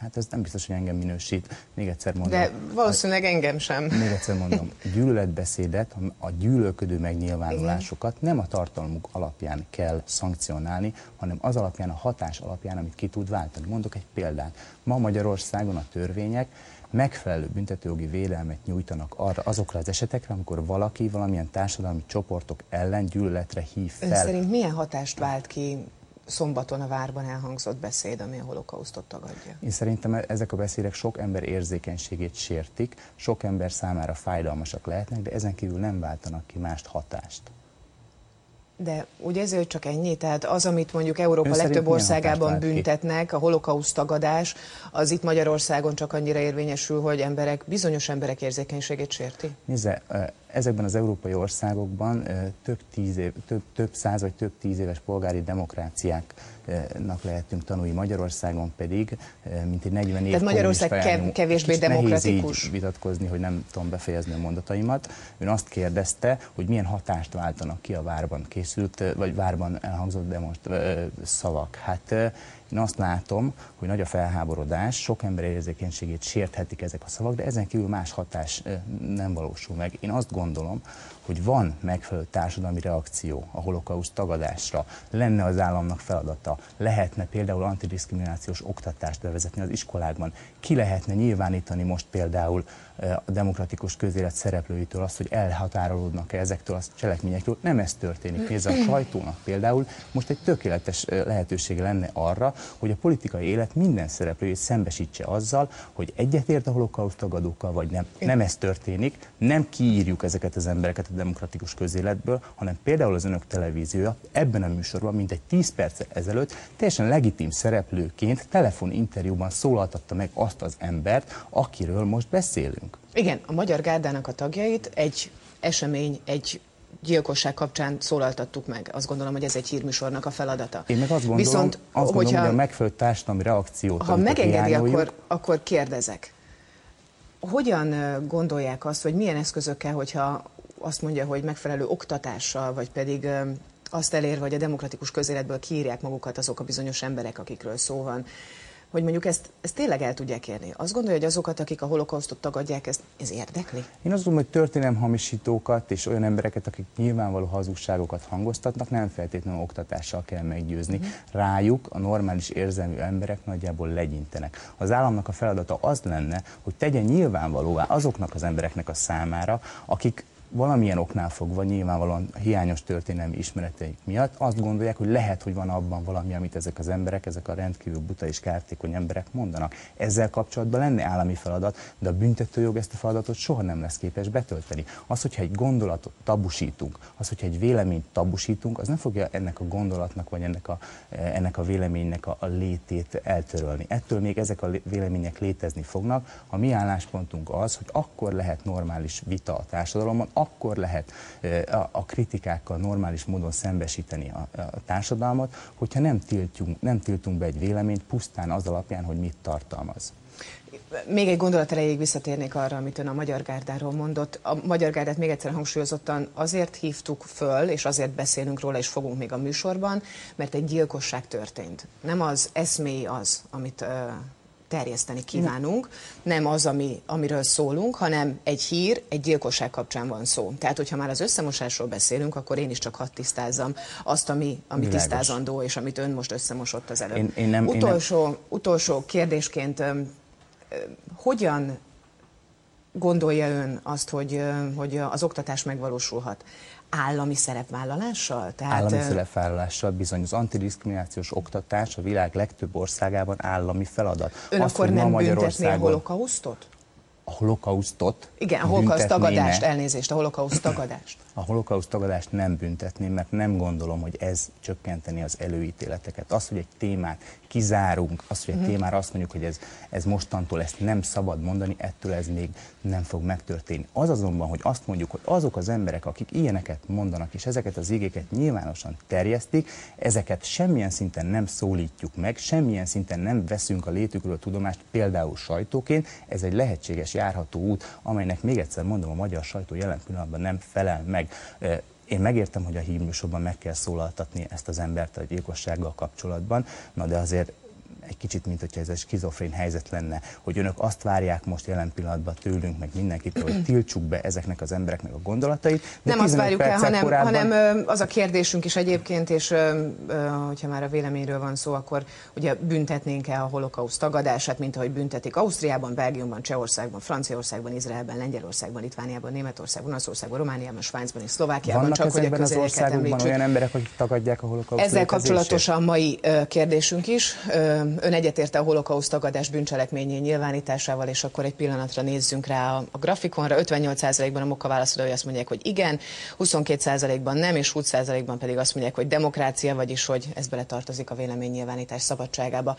Hát ez nem biztos, hogy engem minősít. Még egyszer mondom. De valószínűleg engem sem. Még egyszer mondom. Gyűlöletbeszédet, a gyűlölködő megnyilvánulásokat nem a tartalmuk alapján kell szankcionálni, hanem az alapján, a hatás alapján, amit ki tud váltani. Mondok egy példát. Ma Magyarországon a törvények megfelelő büntetőjogi védelmet nyújtanak arra, azokra az esetekre, amikor valaki valamilyen társadalmi csoportok ellen gyűlöletre hív fel. Ön szerint milyen hatást vált ki szombaton a várban elhangzott beszéd, ami a holokausztot tagadja? Én szerintem ezek a beszédek sok ember érzékenységét sértik, sok ember számára fájdalmasak lehetnek, de ezen kívül nem váltanak ki mást hatást. De ugye ezért csak ennyi? Tehát az, amit mondjuk Európa Ön legtöbb országában büntetnek, a holokauszt tagadás, az itt Magyarországon csak annyira érvényesül, hogy emberek, bizonyos emberek érzékenységét sérti? Nézze, ezekben az európai országokban több, tíz év, több, több száz vagy több tíz éves polgári demokráciáknak lehetünk tanulni. Magyarországon pedig, mint egy 40 év Tehát Magyarország kev- kevésbé demokratikus. Nehéz így vitatkozni, hogy nem tudom befejezni a mondataimat. Ön azt kérdezte, hogy milyen hatást váltanak ki a várban készült, vagy várban elhangzott demonst, szavak. Hát én azt látom, hogy nagy a felháborodás, sok ember érzékenységét sérthetik ezek a szavak, de ezen kívül más hatás nem valósul meg. Én azt gondolom, hogy van megfelelő társadalmi reakció a holokauszt tagadásra, lenne az államnak feladata, lehetne például antidiszkriminációs oktatást bevezetni az iskolákban, ki lehetne nyilvánítani most például a demokratikus közélet szereplőitől azt, hogy elhatárolódnak-e ezektől a cselekményektől. Nem ez történik. Nézd, a sajtónak például most egy tökéletes lehetősége lenne arra, hogy a politikai élet minden szereplőjét szembesítse azzal, hogy egyetért a holokauszt tagadókkal, vagy nem. Nem ez történik, nem kiírjuk ezeket az embereket a demokratikus közéletből, hanem például az önök televíziója ebben a műsorban, mint egy 10 perc ezelőtt, teljesen legitim szereplőként telefoninterjúban szólaltatta meg azt az embert, akiről most beszélünk. Igen, a Magyar Gárdának a tagjait egy esemény, egy gyilkosság kapcsán szólaltattuk meg. Azt gondolom, hogy ez egy hírműsornak a feladata. Én meg azt gondolom, Viszont, azt gondolom hogyha, hogy a megfelelő társadalmi reakciót, Ha megengedi, akkor, akkor kérdezek. Hogyan gondolják azt, hogy milyen eszközökkel, hogyha azt mondja, hogy megfelelő oktatással, vagy pedig azt elérve, hogy a demokratikus közéletből kiírják magukat azok a bizonyos emberek, akikről szó van, hogy mondjuk ezt, ezt tényleg el tudják érni. Azt gondolja, hogy azokat, akik a holokausztot tagadják, ezt, ez érdekli? Én azt gondolom, hogy történelemhamisítókat és olyan embereket, akik nyilvánvaló hazugságokat hangoztatnak, nem feltétlenül oktatással kell meggyőzni. Uh-huh. Rájuk a normális érzelmű emberek nagyjából legyintenek. Az államnak a feladata az lenne, hogy tegyen nyilvánvalóvá azoknak az embereknek a számára, akik valamilyen oknál fogva, nyilvánvalóan hiányos történelmi ismereteik miatt azt gondolják, hogy lehet, hogy van abban valami, amit ezek az emberek, ezek a rendkívül buta és kártékony emberek mondanak. Ezzel kapcsolatban lenne állami feladat, de a büntetőjog ezt a feladatot soha nem lesz képes betölteni. Az, hogyha egy gondolatot tabusítunk, az, hogyha egy véleményt tabusítunk, az nem fogja ennek a gondolatnak, vagy ennek a, ennek a véleménynek a, a létét eltörölni. Ettől még ezek a vélemények létezni fognak. A mi álláspontunk az, hogy akkor lehet normális vita a társadalomban, akkor lehet a kritikákkal normális módon szembesíteni a, a társadalmat, hogyha nem tiltjunk, nem tiltunk be egy véleményt pusztán az alapján, hogy mit tartalmaz. Még egy gondolat erejéig visszatérnék arra, amit ön a Magyar Gárdáról mondott. A Magyar Gárdát még egyszer hangsúlyozottan azért hívtuk föl, és azért beszélünk róla, és fogunk még a műsorban, mert egy gyilkosság történt. Nem az eszmély az, amit terjeszteni kívánunk, nem az, ami, amiről szólunk, hanem egy hír, egy gyilkosság kapcsán van szó. Tehát, hogyha már az összemosásról beszélünk, akkor én is csak hadd tisztázzam azt, ami, ami tisztázandó, és amit ön most összemosott az előbb. Én, én nem, utolsó, én nem... utolsó kérdésként, hogyan gondolja ön azt, hogy, hogy az oktatás megvalósulhat? Állami szerepvállalással? Tehát, állami szerepvállalással bizony. Az antidiszkriminációs oktatás a világ legtöbb országában állami feladat. Ön Azt, akkor nem büntetné a holokausztot? A holokausztot? Igen, a holokauszt tagadást, elnézést, a holokauszт tagadást. A holokauszt tagadást nem büntetném, mert nem gondolom, hogy ez csökkenteni az előítéleteket. Az, hogy egy témát kizárunk, az, hogy egy mhm. témára azt mondjuk, hogy ez, ez mostantól ezt nem szabad mondani, ettől ez még nem fog megtörténni. Az azonban, hogy azt mondjuk, hogy azok az emberek, akik ilyeneket mondanak, és ezeket az igéket nyilvánosan terjesztik, ezeket semmilyen szinten nem szólítjuk meg, semmilyen szinten nem veszünk a létükről a tudomást, például sajtóként, ez egy lehetséges járható út, amelynek még egyszer mondom, a magyar sajtó jelen pillanatban nem felel meg. Én megértem, hogy a hírműsorban meg kell szólaltatni ezt az embert a gyilkossággal kapcsolatban, na de azért egy kicsit, mint hogyha ez egy skizofrén helyzet lenne, hogy önök azt várják most jelen pillanatban tőlünk, meg mindenkitől, hogy tiltsuk be ezeknek az embereknek a gondolatait. De nem azt várjuk el, hanem, korábban... hanem az a kérdésünk is egyébként, és hogyha már a véleményről van szó, akkor ugye büntetnénk-e a holokauszt tagadását, mint ahogy büntetik Ausztriában, Belgiumban, Csehországban, Franciaországban, Izraelben, Lengyelországban, Litvániában, Németországban, Olaszországban, Romániában, Svájcban és Szlovákiában, Vannak csak hogy a az országokban olyan emberek, akik tagadják a holokauszt Ezzel kapcsolatosan mai kérdésünk is. Ön egyetérte a holokauszt tagadás bűncselekményé nyilvánításával, és akkor egy pillanatra nézzünk rá a, a grafikonra. 58%-ban a moka válaszolói azt mondják, hogy igen, 22%-ban nem, és 20%-ban pedig azt mondják, hogy demokrácia, vagyis hogy ez beletartozik a véleménynyilvánítás szabadságába.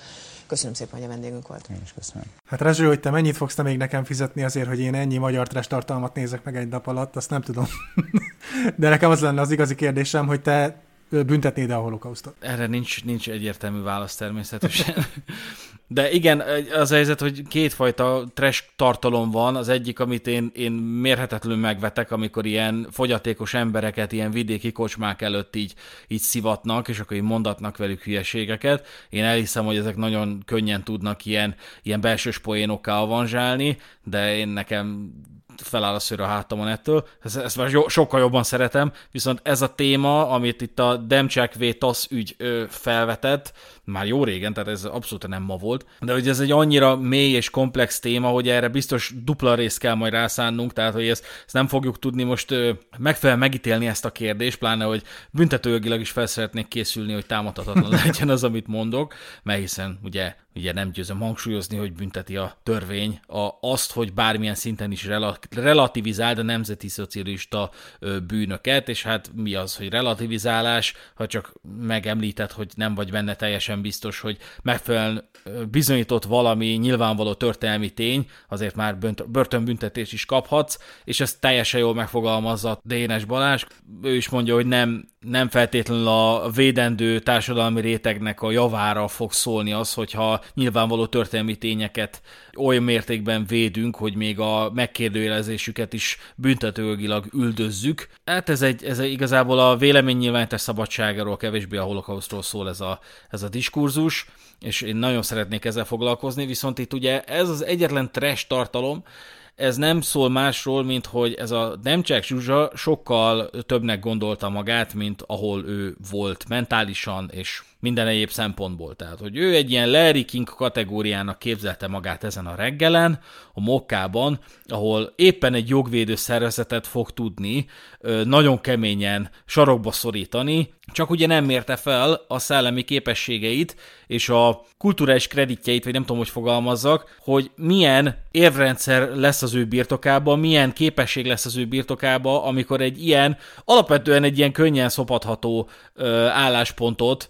Köszönöm szépen, hogy a vendégünk volt. Én is köszönöm. Hát Rezső, hogy te mennyit fogsz te még nekem fizetni azért, hogy én ennyi magyar tartalmat nézek meg egy nap alatt, azt nem tudom. De nekem az lenne az igazi kérdésem, hogy te büntetnéd a holokausztot? Erre nincs, nincs egyértelmű válasz természetesen. De igen, az a helyzet, hogy kétfajta trash tartalom van. Az egyik, amit én, én mérhetetlenül megvetek, amikor ilyen fogyatékos embereket ilyen vidéki kocsmák előtt így, így szivatnak, és akkor így mondatnak velük hülyeségeket. Én elhiszem, hogy ezek nagyon könnyen tudnak ilyen, ilyen belsős poénokká avanzsálni, de én nekem feláll a szőr a hátamon ettől, ezt, ezt már sokkal jobban szeretem, viszont ez a téma, amit itt a Demcsek V. TASZ ügy ö, felvetett, már jó régen, tehát ez abszolút nem ma volt, de hogy ez egy annyira mély és komplex téma, hogy erre biztos dupla részt kell majd rászánnunk, tehát hogy ezt, ezt nem fogjuk tudni most ö, megfelelően megítélni ezt a kérdést, pláne, hogy büntetőjogilag is fel szeretnék készülni, hogy támadhatatlan legyen az, amit mondok, mert hiszen ugye ugye nem győzöm hangsúlyozni, hogy bünteti a törvény a, azt, hogy bármilyen szinten is relativizáld a nemzeti szocialista bűnöket, és hát mi az, hogy relativizálás, ha csak megemlített, hogy nem vagy benne teljesen biztos, hogy megfelelően bizonyított valami nyilvánvaló történelmi tény, azért már börtönbüntetés is kaphatsz, és ezt teljesen jól megfogalmazza Dénes Balázs. Ő is mondja, hogy nem, nem feltétlenül a védendő társadalmi rétegnek a javára fog szólni az, hogyha nyilvánvaló történelmi tényeket olyan mértékben védünk, hogy még a megkérdőjelezésüket is büntetőjogilag üldözzük. Hát ez, egy, ez igazából a véleménynyilvánítás szabadságáról, kevésbé a holokausztról szól ez a, ez a diskurzus, és én nagyon szeretnék ezzel foglalkozni, viszont itt ugye ez az egyetlen trash tartalom, ez nem szól másról, mint hogy ez a Demcsák Zsuzsa sokkal többnek gondolta magát, mint ahol ő volt mentálisan és minden egyéb szempontból. Tehát, hogy ő egy ilyen Larry King kategóriának képzelte magát ezen a reggelen, a Mokkában, ahol éppen egy jogvédő szervezetet fog tudni nagyon keményen sarokba szorítani, csak ugye nem mérte fel a szellemi képességeit és a kulturális kreditjeit, vagy nem tudom, hogy fogalmazzak, hogy milyen érvrendszer lesz az ő birtokában, milyen képesség lesz az ő birtokában, amikor egy ilyen, alapvetően egy ilyen könnyen szopadható álláspontot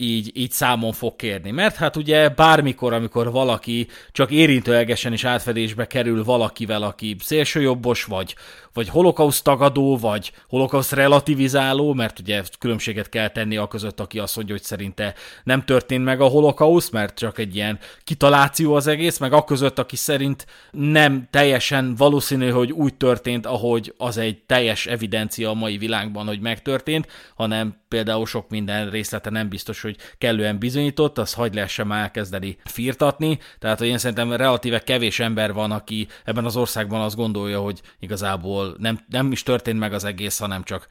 így, így számon fog kérni. Mert hát ugye bármikor, amikor valaki csak érintőlegesen is átfedésbe kerül valakivel, aki szélsőjobbos, vagy, vagy holokauszt tagadó, vagy holokauszt relativizáló, mert ugye különbséget kell tenni a között, aki azt mondja, hogy szerinte nem történt meg a holokauszt, mert csak egy ilyen kitaláció az egész, meg a között, aki szerint nem teljesen valószínű, hogy úgy történt, ahogy az egy teljes evidencia a mai világban, hogy megtörtént, hanem például sok minden részlete nem biztos, hogy kellően bizonyított, az hagy lehessen már elkezdeni firtatni, tehát hogy én szerintem relatíve kevés ember van, aki ebben az országban azt gondolja, hogy igazából nem, nem is történt meg az egész, hanem csak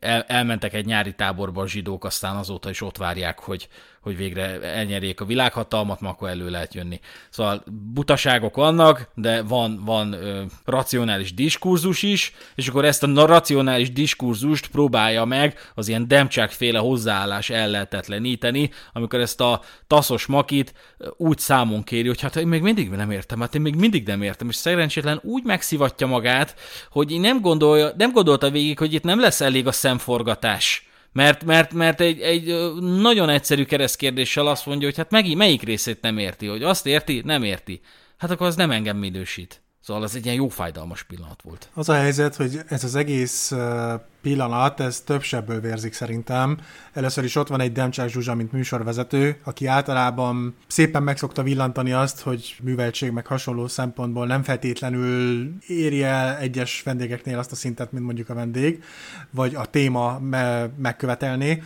el, elmentek egy nyári táborba a zsidók, aztán azóta is ott várják, hogy, hogy végre elnyerjék a világhatalmat, ma akkor elő lehet jönni. Szóval butaságok vannak, de van, van ö, racionális diskurzus is, és akkor ezt a racionális diskurzust próbálja meg az ilyen demcsákféle hozzáállás ellehetetleníteni, amikor ezt a taszos makit úgy számon kéri, hogy hát én még mindig nem értem, hát én még mindig nem értem, és szerencsétlen úgy megszivatja magát, hogy nem, gondolja, nem gondolta végig, hogy itt nem lesz elég a szemforgatás mert, mert, mert egy, egy nagyon egyszerű keresztkérdéssel azt mondja, hogy hát meg, melyik részét nem érti, hogy azt érti, nem érti. Hát akkor az nem engem minősít. Szóval ez egy ilyen jó fájdalmas pillanat volt. Az a helyzet, hogy ez az egész pillanat, ez több sebből vérzik szerintem. Először is ott van egy Demcsák Zsuzsa, mint műsorvezető, aki általában szépen megszokta villantani azt, hogy műveltség meg hasonló szempontból nem feltétlenül éri el egyes vendégeknél azt a szintet, mint mondjuk a vendég, vagy a téma me- megkövetelné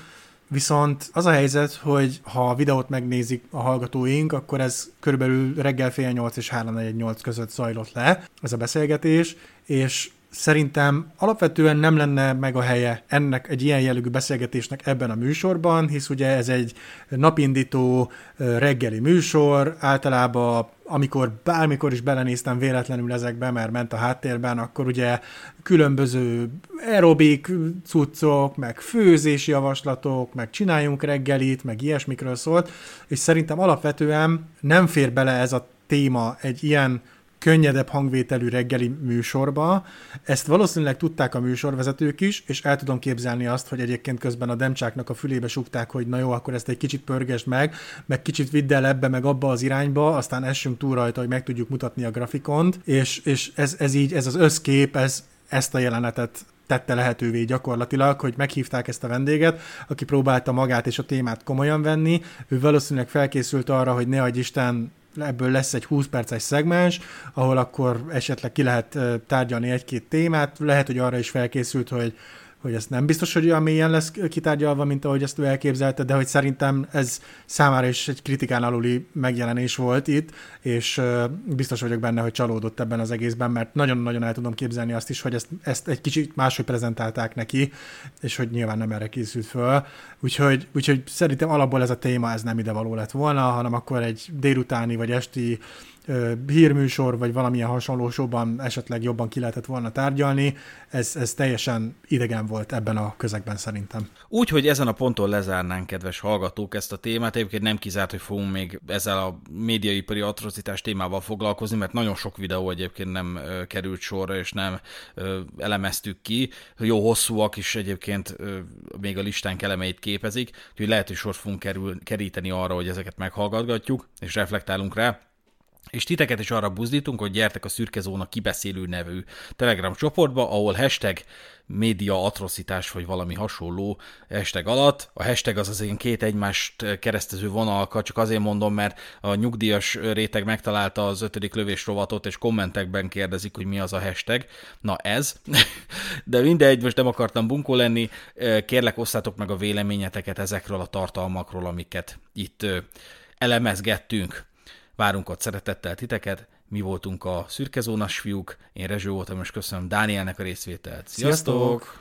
Viszont az a helyzet, hogy ha a videót megnézik a hallgatóink, akkor ez körülbelül reggel fél nyolc és 3 között zajlott le ez a beszélgetés, és Szerintem alapvetően nem lenne meg a helye ennek egy ilyen jellegű beszélgetésnek ebben a műsorban, hisz ugye ez egy napindító reggeli műsor, általában amikor bármikor is belenéztem véletlenül ezekbe, mert ment a háttérben, akkor ugye különböző aerobik cuccok, meg főzési javaslatok, meg csináljunk reggelit, meg ilyesmikről szólt, és szerintem alapvetően nem fér bele ez a téma egy ilyen könnyedebb hangvételű reggeli műsorba. Ezt valószínűleg tudták a műsorvezetők is, és el tudom képzelni azt, hogy egyébként közben a demcsáknak a fülébe sukták, hogy na jó, akkor ezt egy kicsit pörgesd meg, meg kicsit vidd el ebbe, meg abba az irányba, aztán essünk túl rajta, hogy meg tudjuk mutatni a grafikont, és, és ez, ez így, ez az összkép, ez ezt a jelenetet tette lehetővé gyakorlatilag, hogy meghívták ezt a vendéget, aki próbálta magát és a témát komolyan venni. Ő valószínűleg felkészült arra, hogy ne adj Isten ebből lesz egy 20 perces szegmens, ahol akkor esetleg ki lehet tárgyalni egy-két témát, lehet, hogy arra is felkészült, hogy hogy ez nem biztos, hogy olyan mélyen lesz kitárgyalva, mint ahogy ezt ő elképzelte, de hogy szerintem ez számára is egy kritikán aluli megjelenés volt itt, és biztos vagyok benne, hogy csalódott ebben az egészben, mert nagyon-nagyon el tudom képzelni azt is, hogy ezt, ezt egy kicsit máshogy prezentálták neki, és hogy nyilván nem erre készült föl. Úgyhogy, úgyhogy szerintem alapból ez a téma ez nem ide való lett volna, hanem akkor egy délutáni vagy esti hírműsor, vagy valamilyen hasonló showban esetleg jobban ki lehetett volna tárgyalni. Ez, ez teljesen idegen volt ebben a közegben szerintem. Úgy, hogy ezen a ponton lezárnánk, kedves hallgatók, ezt a témát. Egyébként nem kizárt, hogy fogunk még ezzel a médiaipari atrocitás témával foglalkozni, mert nagyon sok videó egyébként nem került sorra, és nem elemeztük ki. Jó hosszúak is egyébként még a listánk elemeit képezik, úgyhogy lehet, hogy sor fogunk kerül, keríteni arra, hogy ezeket meghallgatgatjuk, és reflektálunk rá és titeket is arra buzdítunk, hogy gyertek a Szürke Zóna kibeszélő nevű Telegram csoportba, ahol hashtag média atrocitás, vagy valami hasonló hashtag alatt. A hashtag az az én két egymást keresztező vonalka, csak azért mondom, mert a nyugdíjas réteg megtalálta az ötödik lövés rovatot, és kommentekben kérdezik, hogy mi az a hashtag. Na ez. De mindegy, most nem akartam bunkó lenni. Kérlek, osszátok meg a véleményeteket ezekről a tartalmakról, amiket itt elemezgettünk. Várunk ott szeretettel titeket, mi voltunk a szürkezónas fiúk, én Rezső voltam, és köszönöm Dánielnek a részvételt. Sziasztok! Sziasztok!